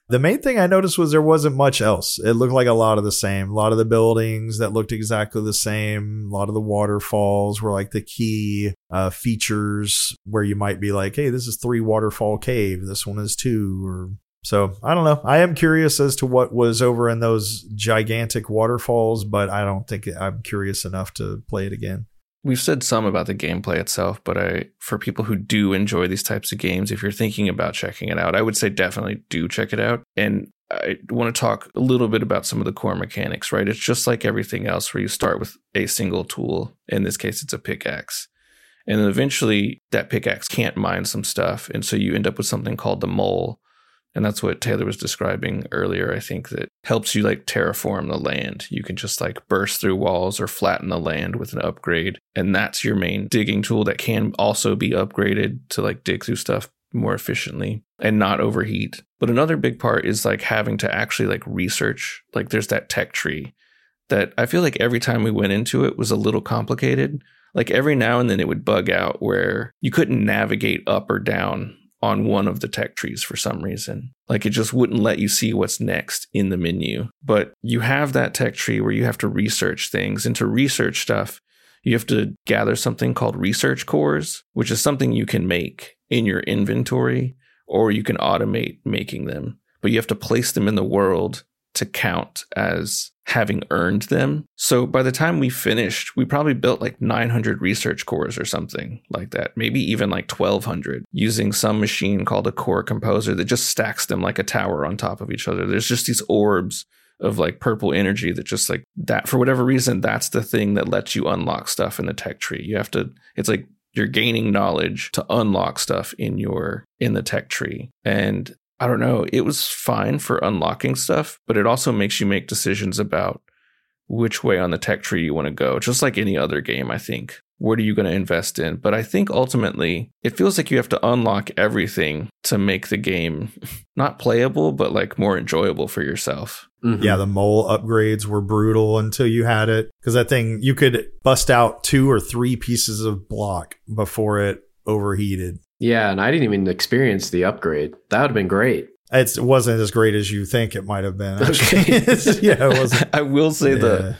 the main thing I noticed was there wasn't much else. It looked like a lot of the same. A lot of the buildings that looked exactly the same. A lot of the waterfalls were like the key uh, features where you might be like, hey, this is three waterfall cave. This one is two. Or so I don't know. I am curious as to what was over in those gigantic waterfalls, but I don't think I'm curious enough to play it again. We've said some about the gameplay itself, but I for people who do enjoy these types of games, if you're thinking about checking it out, I would say definitely do check it out. And I want to talk a little bit about some of the core mechanics, right? It's just like everything else where you start with a single tool. In this case, it's a pickaxe. And then eventually that pickaxe can't mine some stuff. And so you end up with something called the mole, and that's what Taylor was describing earlier. I think that helps you like terraform the land. You can just like burst through walls or flatten the land with an upgrade. And that's your main digging tool that can also be upgraded to like dig through stuff more efficiently and not overheat. But another big part is like having to actually like research. Like there's that tech tree that I feel like every time we went into it was a little complicated. Like every now and then it would bug out where you couldn't navigate up or down on one of the tech trees for some reason. Like it just wouldn't let you see what's next in the menu. But you have that tech tree where you have to research things. And to research stuff, you have to gather something called research cores, which is something you can make in your inventory or you can automate making them. But you have to place them in the world to count as having earned them. So by the time we finished, we probably built like 900 research cores or something like that, maybe even like 1200 using some machine called a core composer that just stacks them like a tower on top of each other. There's just these orbs of like purple energy that just like that for whatever reason that's the thing that lets you unlock stuff in the tech tree. You have to it's like you're gaining knowledge to unlock stuff in your in the tech tree. And I don't know, it was fine for unlocking stuff, but it also makes you make decisions about which way on the tech tree you want to go, just like any other game, I think. What are you going to invest in? But I think ultimately it feels like you have to unlock everything to make the game <laughs> not playable, but like more enjoyable for yourself. Mm-hmm. Yeah, the mole upgrades were brutal until you had it. Because that thing, you could bust out two or three pieces of block before it overheated. Yeah, and I didn't even experience the upgrade. That would have been great. It's, it wasn't as great as you think it might have been. <laughs> Okay. <laughs> yeah, it wasn't. <laughs> I will say yeah. the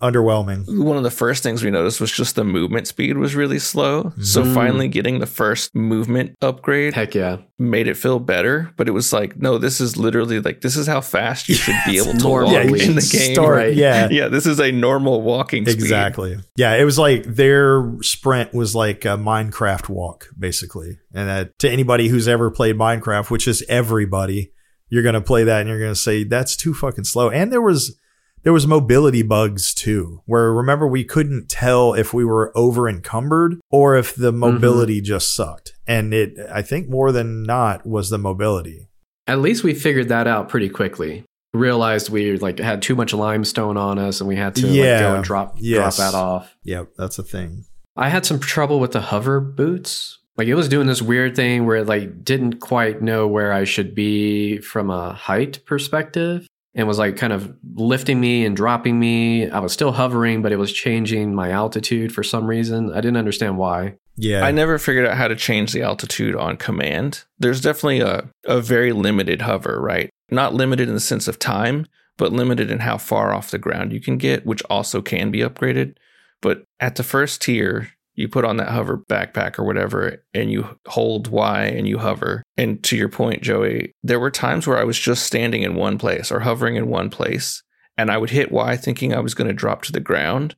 underwhelming. one of the first things we noticed was just the movement speed was really slow. So Mm. finally getting the first movement upgrade Heck yeah. made it feel better. But it was like, no, this is literally like this is how fast you should be <laughs> able to normal. walk Yeah, in the game. Start, right? Yeah, <laughs> Yeah, this is a normal walking speed. exactly. Yeah, it was like their sprint was like a Minecraft walk, basically. And that to anybody who's ever played Minecraft, which is everybody, you're gonna play that and you're gonna say that's too fucking slow. And there was there was mobility bugs too, where remember we couldn't tell if we were over encumbered or if the mm-hmm. mobility just sucked. And it, I think more than not, was the mobility. At least we figured that out pretty quickly. Realized we like had too much limestone on us and we had to like, Yeah. go and drop Yes. drop that off. Yep, that's a thing. I had some trouble with the hover boots. Like it was doing this weird thing where it like didn't quite know where I should be from a height perspective and was like kind of lifting me and dropping me. I was still hovering, but it was changing my altitude for some reason. I didn't understand why. Yeah, I never figured out how to change the altitude on command. There's definitely a, a very limited hover, right? Not limited in the sense of time, but limited in how far off the ground you can get, which also can be upgraded. But at the first tier, you put on that hover backpack or whatever, and you hold Y and you hover. And to your point, Joey, there were times where I was just standing in one place or hovering in one place, and I would hit Y thinking I was going to drop to the ground.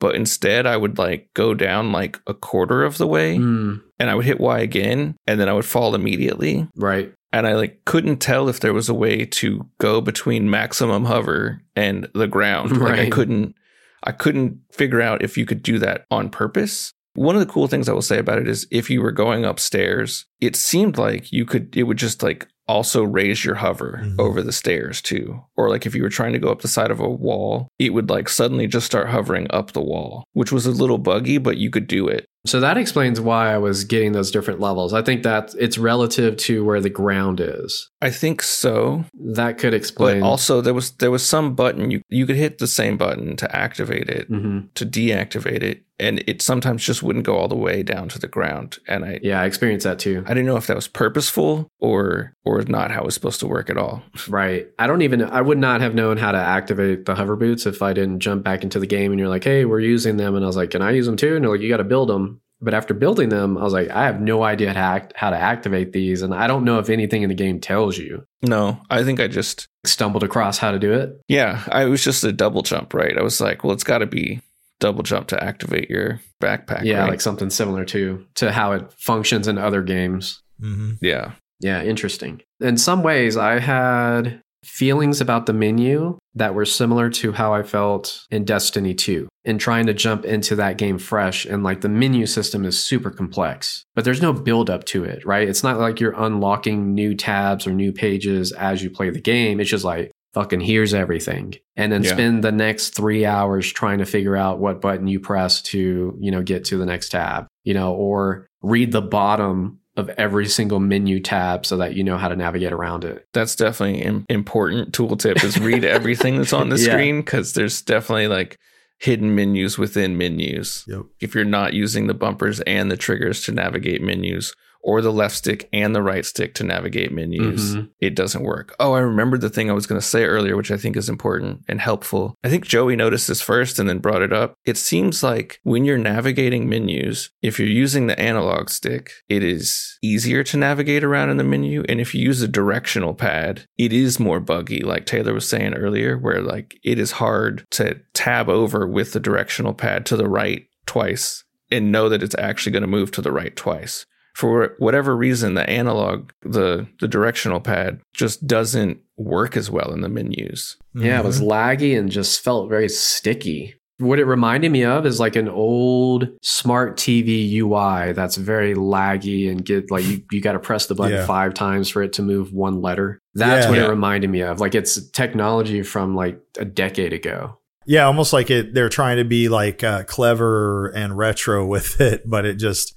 But instead, I would like go down like a quarter of the way Mm, and I would hit Y again, and then I would fall immediately. right. And I like couldn't tell if there was a way to go between maximum hover and the ground. Like I couldn't I couldn't figure out if you could do that on purpose. One of the cool things I will say about it is if you were going upstairs, it seemed like you could it would just like also raise your hover Mhm. over the stairs too. Or like if you were trying to go up the side of a wall, it would like suddenly just start hovering up the wall, which was a little buggy, but you could do it. So that explains why I was getting those different levels. I think that it's relative to where the ground is. I think so. That could explain. But also there was there was some button you you could hit the same button to activate it, Mhm. to deactivate it, and it sometimes just wouldn't go all the way down to the ground. And I Yeah, I experienced that too. I didn't know if that was purposeful or or not how it was supposed to work at all. <laughs> Right. I don't even, I would not have known how to activate the hover boots if I didn't jump back into the game and you're like, hey, we're using them. And I was like, can I use them too? And they're like, you got to build them. But after building them, I was like, I have no idea how to, act, how to activate these. And I don't know if anything in the game tells you. No, I think I just Stumbled across how to do it. yeah, I was just a double jump, right? I was like, well, it's got to be double jump to activate your backpack. yeah, right? like something similar to to how it functions in other games. hmm yeah, Yeah, interesting. In some ways, I had feelings about the menu that were similar to how I felt in Destiny 2 and trying to jump into that game fresh. And like the menu system is super complex, but there's no build up to it, right? It's not like you're unlocking new tabs or new pages as you play the game. It's just like, fucking here's everything. And then Yeah. spend the next three hours trying to figure out what button you press to, you know, get to the next tab, you know, or read the bottom of every single menu tab so that you know how to navigate around it. that's definitely an important tooltip is read <laughs> everything that's on the Yeah. screen because there's definitely like hidden menus within menus. Yep. If you're not using the bumpers and the triggers to navigate menus, or the left stick and the right stick to navigate menus, Mhm. it doesn't work. Oh, I remembered the thing I was going to say earlier, which I think is important and helpful. I think Joey noticed this first and then brought it up. It seems like when you're navigating menus, if you're using the analog stick, it is easier to navigate around in the menu. And if you use a directional pad, it is more buggy, like Taylor was saying earlier, where like it is hard to tab over with the directional pad to the right twice and know that it's actually going to move to the right twice for whatever reason the analog the the directional pad just doesn't work as well in the menus Yeah, it was Mm-hmm. laggy and just felt very sticky. What it reminded me of is like an old smart TV UI that's very laggy and get like you, you got to press the button Yeah. five times for it to move one letter. That's Yeah. what Yeah. it reminded me of. Like it's technology from like a decade ago. Yeah, almost like it. They're trying to be like uh, clever and retro <laughs> with it, but it just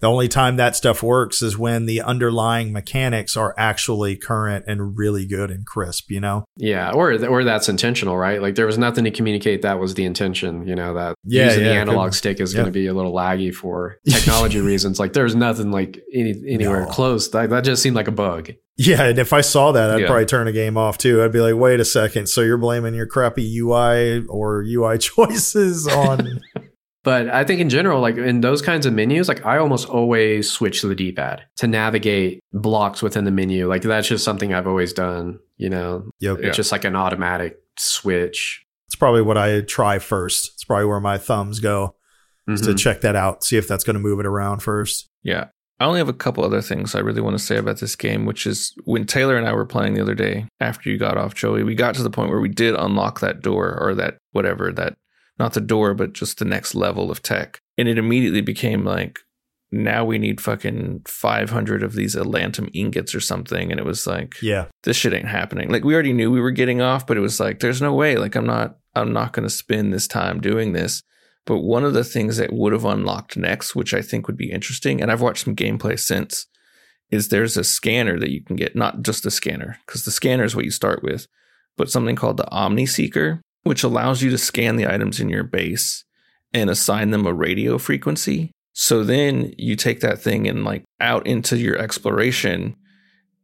the only time that stuff works is when the underlying mechanics are actually current and really good and crisp. You know? Yeah, or or that's intentional, right? Like there was nothing to communicate that was the intention. You know that Yeah, using the analog stick is yeah. going to be a little laggy for <laughs> technology reasons. Like there's nothing like any, anywhere No. close. That, that just seemed like a bug. Yeah, and if I saw that, I'd Yeah. probably turn the game off too. I'd be like, "Wait a second, so you're blaming your crappy UI or UI <laughs> choices on?" But I think in general, like in those kinds of menus, like I almost always switch to the D pad to navigate blocks within the menu. Like that's just something I've always done. You know, yep, Yeah. it's just like an automatic switch. it's probably what I try first. It's probably where my thumbs go is to mm-hmm. check that out, see if that's going to move it around first. yeah i only have a couple other things i really want to say about this game which is when taylor and i were playing the other day after you got off joey we got to the point where we did unlock that door or that whatever that not the door but just the next level of tech and it immediately became like now we need fucking 500 of these atlantum ingots or something and it was like Yeah, this shit ain't happening. Like we already knew we were getting off, but it was like there's no way. Like I'm not I'm not going to spend this time doing this. But one of the things that would have unlocked next, which I think would be interesting, and I've watched some gameplay since, is there's a scanner that you can get, not just a scanner, because the scanner is what you start with, but something called the Omni Seeker, which allows you to scan the items in your base and assign them a radio frequency. So then you take that thing and like out into your exploration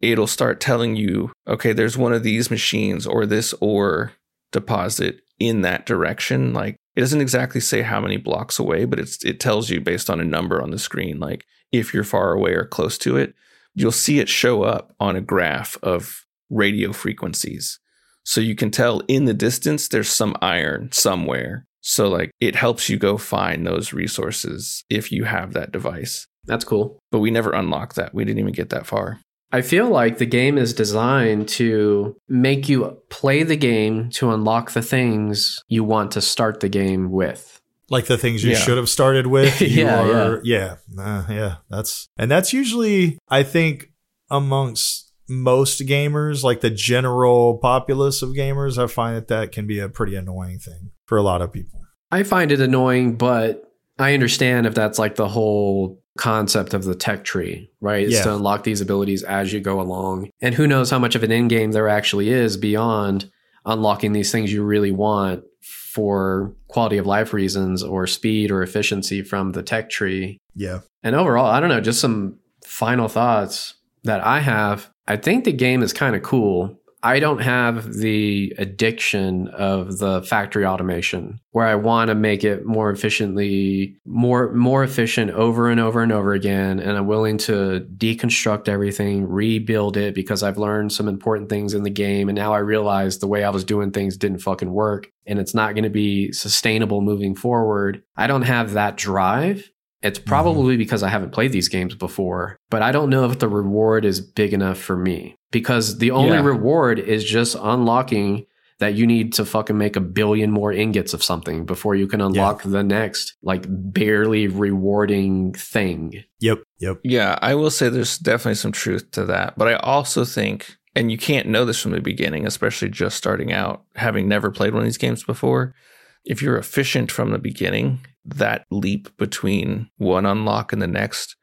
it'll start telling you, okay, there's one of these machines or this ore deposit in that direction. Like it doesn't exactly say how many blocks away, but it's it tells you based on a number on the screen, like if you're far away or close to it, you'll see it show up on a graph of radio frequencies. So you can tell in the distance there's some iron somewhere. So like it helps you go find those resources if you have that device. That's cool. But we never unlocked that. We didn't even get that far. I feel like the game is designed to make you play the game to unlock the things you want to start the game with. like the things you Yeah. should have started with. <laughs> Yeah, are- yeah, uh, yeah. That's and that's usually I think amongst most gamers, like the general populace of gamers, I find that that can be a pretty annoying thing for a lot of people. I find it annoying, but I understand if that's like the whole concept of the tech tree, right? It's Yeah. to unlock these abilities as you go along. And who knows how much of an end game there actually is beyond unlocking these things you really want for quality of life reasons or speed or efficiency from the tech tree. Yeah. And overall, I don't know, just some final thoughts that I have. I think the game is kind of cool. I don't have the addiction of the factory automation where I want to make it more efficiently, more more efficient over and over and over again and I'm willing to deconstruct everything, rebuild it because I've learned some important things in the game and now I realize the way I was doing things didn't fucking work and it's not going to be sustainable moving forward. I don't have that drive it's mm-hmm. probably because I haven't played these games before, but I don't know if the reward is big enough for me because the only Yeah. reward is just unlocking that you need to fucking make a billion more ingots of something before you can unlock the next like barely rewarding thing. Yep. Yep. Yeah, I will say there's definitely some truth to that. But I also think, and you can't know this from the beginning, especially just starting out, having never played one of these games before. If you're efficient from the beginning, that leap between one unlock and the next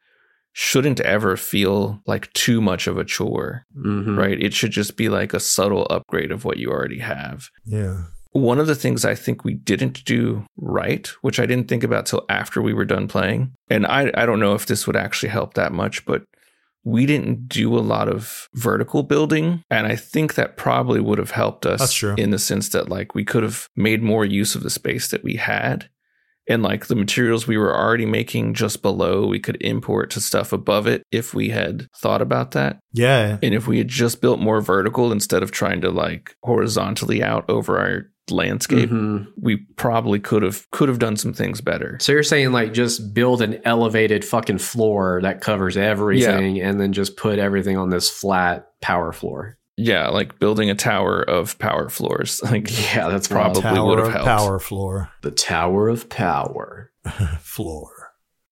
shouldn't ever feel like too much of a chore, Mhm. right? It should just be like a subtle upgrade of what you already have. Yeah. One of the things I think we didn't do right, which I didn't think about till after we were done playing, and I, I don't know if this would actually help that much, but we didn't do a lot of vertical building. And I think that probably would have helped us That's true. in the sense that like we could have made more use of the space that we had. And like the materials we were already making just below, we could import to stuff above it if we had thought about that. Yeah. And if we had just built more vertical instead of trying to like horizontally out over our landscape, Mhm. we probably could have could have done some things better. So you're saying like just build an elevated fucking floor that covers everything and then just put everything on this flat power floor. Yeah, like building a tower of power floors. <laughs> Like Yeah, that's Probably probably Tower would have of helped. Power floor. the tower of power. <laughs> floor.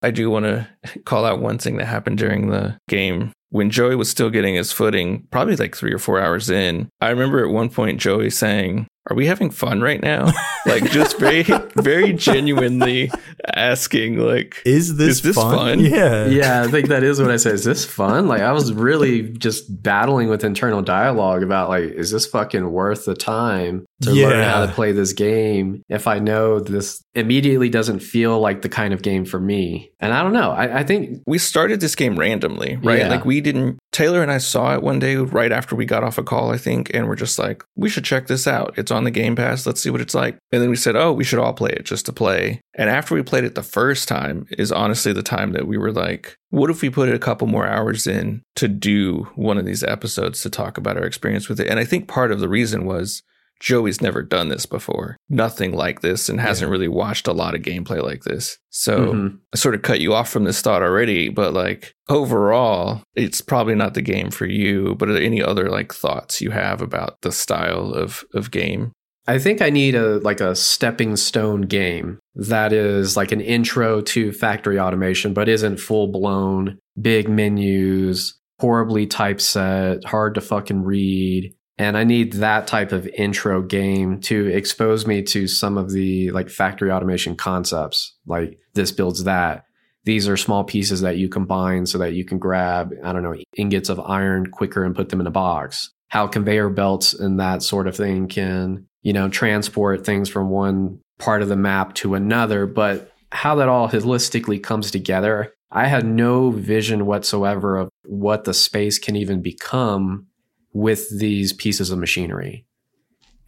I do want to call out one thing that happened during the game. When Joey was still getting his footing, probably like three or four hours in, I remember at one point Joey saying, Are we having fun right now? like just very, <laughs> very genuinely asking, like, Is this, Is this fun? fun? Yeah. yeah, I think that is what I say. Is this fun? Like I was really just battling with internal dialogue about like, is this fucking worth the time to learn how to play this game if I know this immediately doesn't feel like the kind of game for me? And I don't know. I, I think we started this game randomly, right? Yeah. Like we didn't. Taylor and I saw it one day right after we got off a call, I think, and we're just like, we should check this out. It's on the Game Pass. Let's see what it's like. And then we said, oh, we should all play it just to play. And after we played it the first time, is honestly the time that we were like, what if we put a couple more hours in to do one of these episodes to talk about our experience with it? And I think part of the reason was. Joey's never done this before, nothing like this, and hasn't really watched a lot of gameplay like this. So Mhm. I sort of cut you off from this thought already, but like overall, it's probably not the game for you. But any other like thoughts you have about the style of of game? I think I need a like a stepping stone game that is like an intro to factory automation, but isn't full blown, big menus, horribly typeset, hard to fucking read. And I need that type of intro game to expose me to some of the like factory automation concepts. Like this builds that. These are small pieces that you combine so that you can grab, I don't know, ingots of iron quicker and put them in a box. How conveyor belts and that sort of thing can, you know, transport things from one part of the map to another. But how that all holistically comes together, I had no vision whatsoever of what the space can even become with these pieces of machinery.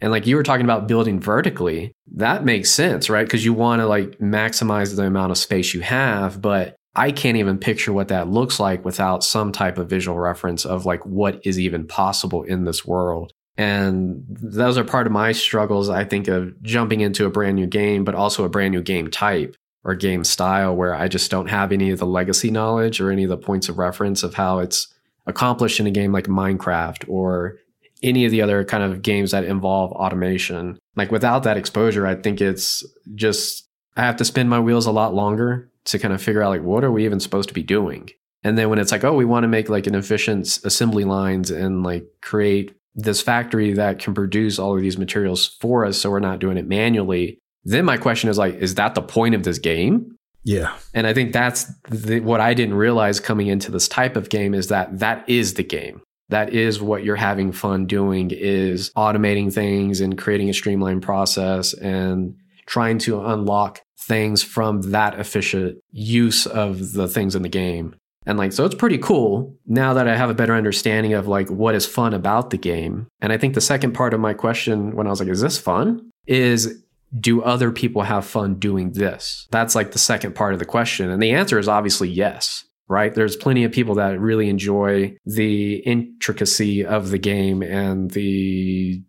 And like you were talking about building vertically, that makes sense, right? Because you want to like maximize the amount of space you have, but I can't even picture what that looks like without some type of visual reference of like what is even possible in this world. And those are part of my struggles, I think, of jumping into a brand new game, but also a brand new game type or game style where I just don't have any of the legacy knowledge or any of the points of reference of how it's accomplished in a game like Minecraft or any of the other kind of games that involve automation. Like without that exposure, I think it's just I have to spin my wheels a lot longer to kind of figure out like what are we even supposed to be doing. And then when it's like, oh, we want to make like an efficient assembly lines and like create this factory that can produce all of these materials for us so we're not doing it manually. Then my question is like, is that the point of this game? Yeah. And I think that's the, what I didn't realize coming into this type of game is that that is the game. That is what you're having fun doing is automating things and creating a streamlined process and trying to unlock things from that efficient use of the things in the game. And like, so it's pretty cool now that I have a better understanding of like what is fun about the game. And I think the second part of my question when I was like, is this fun? Is do other people have fun doing this? That's like the second part of the question. And the answer is obviously yes, right? There's plenty of people that really enjoy the intricacy of the game and the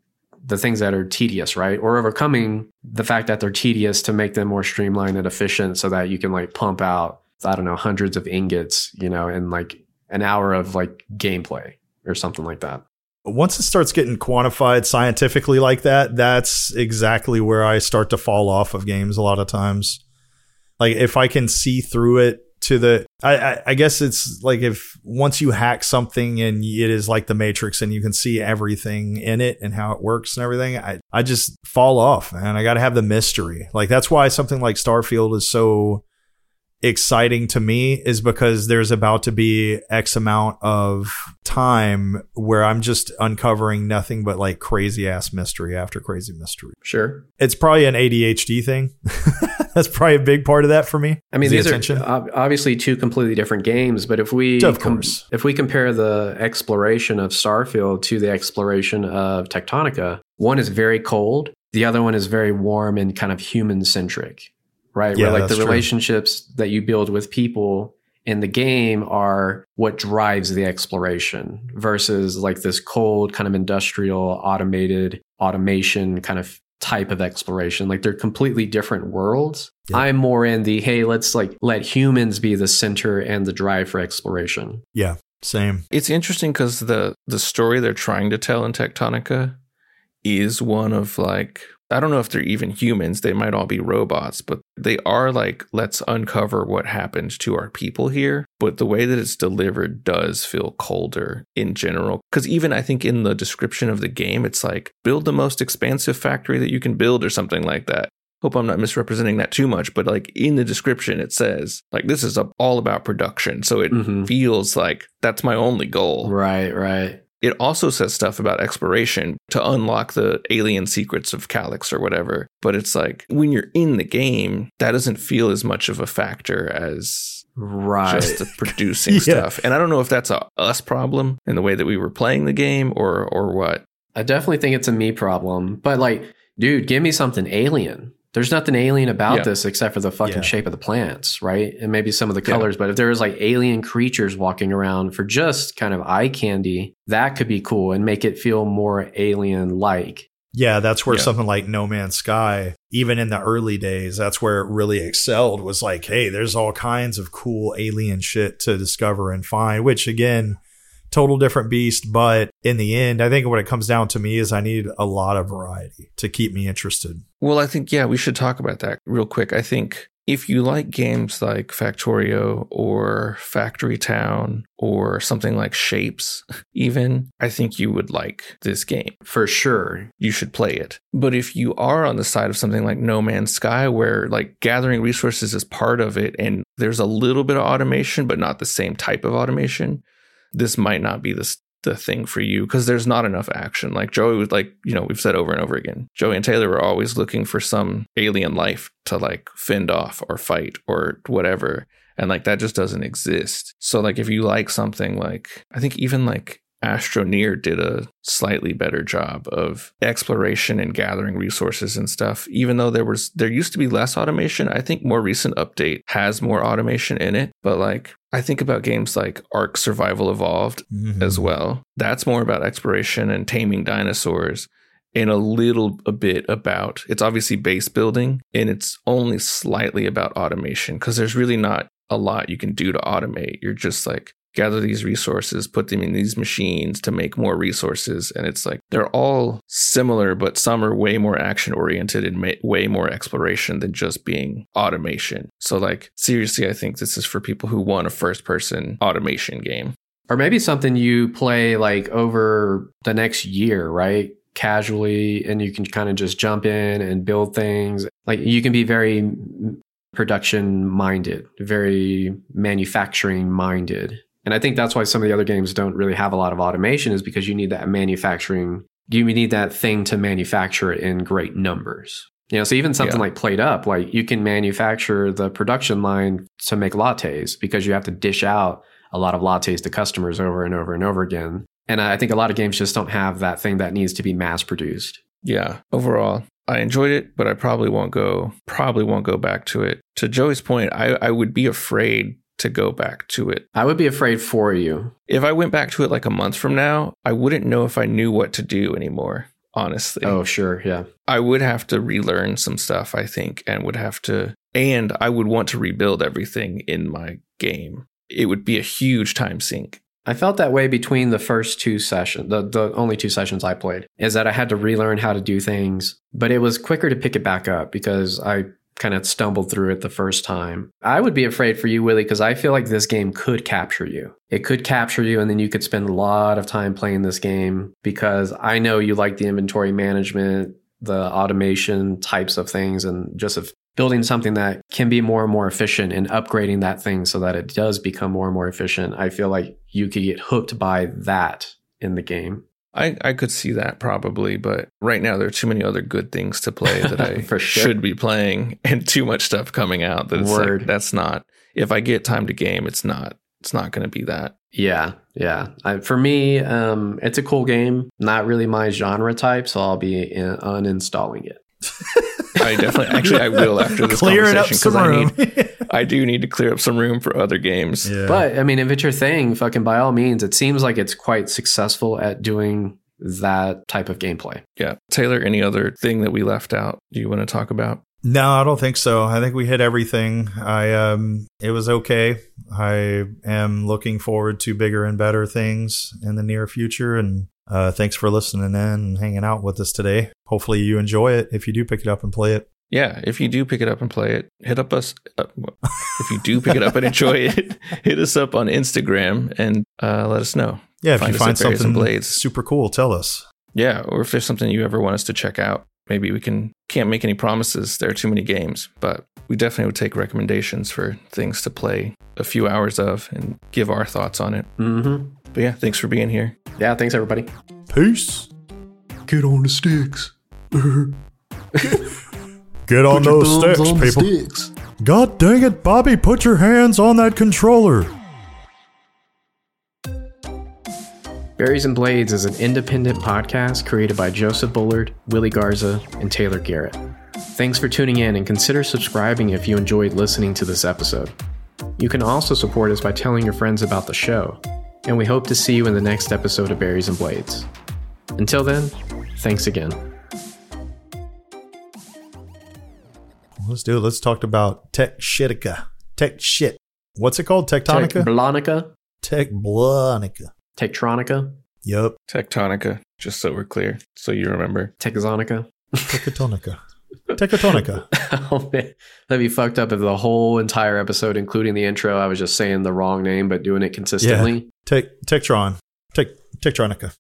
the things that are tedious, right? Or overcoming the fact that they're tedious to make them more streamlined and efficient so that you can like pump out, I don't know, hundreds of ingots, you know, in like an hour of like gameplay or something like that. Once it starts getting quantified scientifically like that, that's exactly where I start to fall off of games a lot of times. Like if I can see through it to the I, I, I guess it's like if once you hack something and it is like the matrix and you can see everything in it and how it works and everything i, I just fall off man i gotta have the mystery like that's why something like starfield is so exciting to me is because there's about to be X amount of time where I'm just uncovering nothing but like crazy ass mystery after crazy mystery. Sure. It's probably an ADHD thing. <laughs> That's probably a big part of that for me. I mean, the these attention. are obviously two completely different games, but if we Of com- course. if we compare the exploration of Starfield to the exploration of Techtonica, one is very cold, the other one is very warm and kind of human centric, right? Yeah, Where like the that's true. relationships that you build with people in the game are what drives the exploration versus like this cold kind of industrial automated automation kind of type of exploration like they're completely different worlds Yeah. i'm more in the hey let's like let humans be the center and the drive for exploration yeah, same. It's interesting because the the story they're trying to tell in Techtonica is one of like I don't know if they're even humans. They might all be robots, but they are like let's uncover what happened to our people here. But the way that it's delivered does feel colder in general. Because even I think in the description of the game, it's like build the most expansive factory that you can build or something like that. Hope I'm not misrepresenting that too much, but like in the description, it says like this is a, all about production. So it Mhm. feels like that's my only goal. right right It also says stuff about exploration to unlock the alien secrets of Calyx or whatever. But it's like when you're in the game, that doesn't feel as much of a factor as right just the <laughs> producing Yeah. stuff. And I don't know if that's a us problem in the way that we were playing the game or or what. I definitely think it's a me problem. But like, dude, give me something alien. There's nothing alien about Yeah. this except for the fucking Yeah. shape of the plants, right? And maybe some of the Yeah. colors. But if there was like alien creatures walking around for just kind of eye candy, that could be cool and make it feel more alien like. Yeah, that's where Yeah. something like No Man's Sky, even in the early days, that's where it really excelled was like, hey, there's all kinds of cool alien shit to discover and find, which again, total different beast. But in the end, I think what it comes down to me is I need a lot of variety to keep me interested. Well, I think yeah, we should talk about that real quick. I think if you like games like Factorio or Factory Town or something like Shapes, <laughs> even, I think you would like this game. For sure. You should play it. But if you are on the side of something like No Man's Sky, where like gathering resources is part of it and there's a little bit of automation, but not the same type of automation, this might not be the the thing for you because there's not enough action. Like Joey was like, you know, we've said over and over again, Joey and Taylor were always looking for some alien life to like fend off or fight or whatever. And like that just doesn't exist. So like if you like something like I think even like Astroneer did a slightly better job of exploration and gathering resources and stuff. Even though there was there used to be less automation, I think more recent update has more automation in it. But like I think about games like Ark Survival Evolved Mhm. as well. That's more about exploration and taming dinosaurs and a little a bit about it's obviously base building and it's only slightly about automation because there's really not a lot you can do to automate. You're just like gather these resources, put them in these machines to make more resources and it's like they're all similar but some are way more action oriented and way more exploration than just being automation. So like seriously I think this is for people who want a first person automation game. Or maybe something you play like over the next year, right? Casually, and you can kind of just jump in and build things. Like you can be very production minded, very manufacturing minded. And I think that's why some of the other games don't really have a lot of automation is because you need that manufacturing, you need that thing to manufacture it in great numbers. You know, so even something Yeah. like PlateUp, like you can manufacture the production line to make lattes because you have to dish out a lot of lattes to customers over and over and over again. And I think a lot of games just don't have that thing that needs to be mass produced. yeah, overall, I enjoyed it, but I probably won't go. Probably won't go back to it. To Joey's point, I, I would be afraid to go back to it. I would be afraid for you. If I went back to it like a month from now, I wouldn't know if I knew what to do anymore. Honestly, Oh, sure. Yeah. I would have to relearn some stuff. I think, and would have to, and I would want to rebuild everything in my game. It would be a huge time sink. I felt that way between the first two sessions, the, the only two sessions I played, is that I had to relearn how to do things, but it was quicker to pick it back up because I kind of stumbled through it the first time. I would be afraid for you, Willie, because I feel like this game could capture you. It could capture you, and then you could spend a lot of time playing this game because I know you like the inventory management, the automation types of things, and just of building something that can be more and more efficient and upgrading that thing so that it does become more and more efficient. I feel like you could get hooked by that in the game. I, I could see that probably, but right now there are too many other good things to play that I <laughs> For sure. should be playing, and too much stuff coming out that Word. like that's not. If I get time to game, it's not. It's not going to be that. Yeah, yeah. I, for me, um, it's a cool game. Not really my genre type, so I'll be in, uninstalling it. I definitely, actually, I will after this <laughs> Clearing up conversation because I room. need, <laughs> I do need to clear up some room for other games. yeah. But I mean, if it's your thing, fucking by all means, it seems like it's quite successful at doing that type of gameplay. Yeah, Taylor. Any other thing that we left out? Do you want to talk about? No, I don't think so. I think we hit everything. I um it was okay. I am looking forward to bigger and better things in the near future and uh thanks for listening in and hanging out with us today. Hopefully you enjoy it if you do pick it up and play it. Yeah, if you do pick it up and play it, hit up us. Uh, <laughs> if you do pick it up and enjoy it, <laughs> hit us up on Instagram and uh, let us know. Yeah, if you find at Berries and something Blades. super cool, tell us. Yeah, or if there's something you ever want us to check out, maybe we can. Can't make any promises. There are too many games, but we definitely would take recommendations for things to play a few hours of and give our thoughts on it. Mm-hmm. But yeah, thanks for being here. Yeah, thanks everybody. Peace. Get on the sticks. <laughs> Get on those sticks, people. God dang it, Bobby, put your hands on that controller. Berries and Blades is an independent podcast created by Joseph Bullard, Willie Garza, and Taylor Garrett. Thanks for tuning in and consider subscribing if you enjoyed listening to this episode. You can also support us by telling your friends about the show, and we hope to see you in the next episode of Berries and Blades. Until then, thanks again. Let's do it. Let's talk about tech shitica. Tech shit. What's it called? Techtonica? Tecblonica? Tech blonica. Tectronica? Yup. Techtonica, just so we're clear, so you remember. Texonica? Techtonica. Techtonica. <laughs> oh man, that'd be fucked up if the whole entire episode, including the intro, I was just saying the wrong name but doing it consistently. Yeah. Tech Tectron. Tech Tectronica.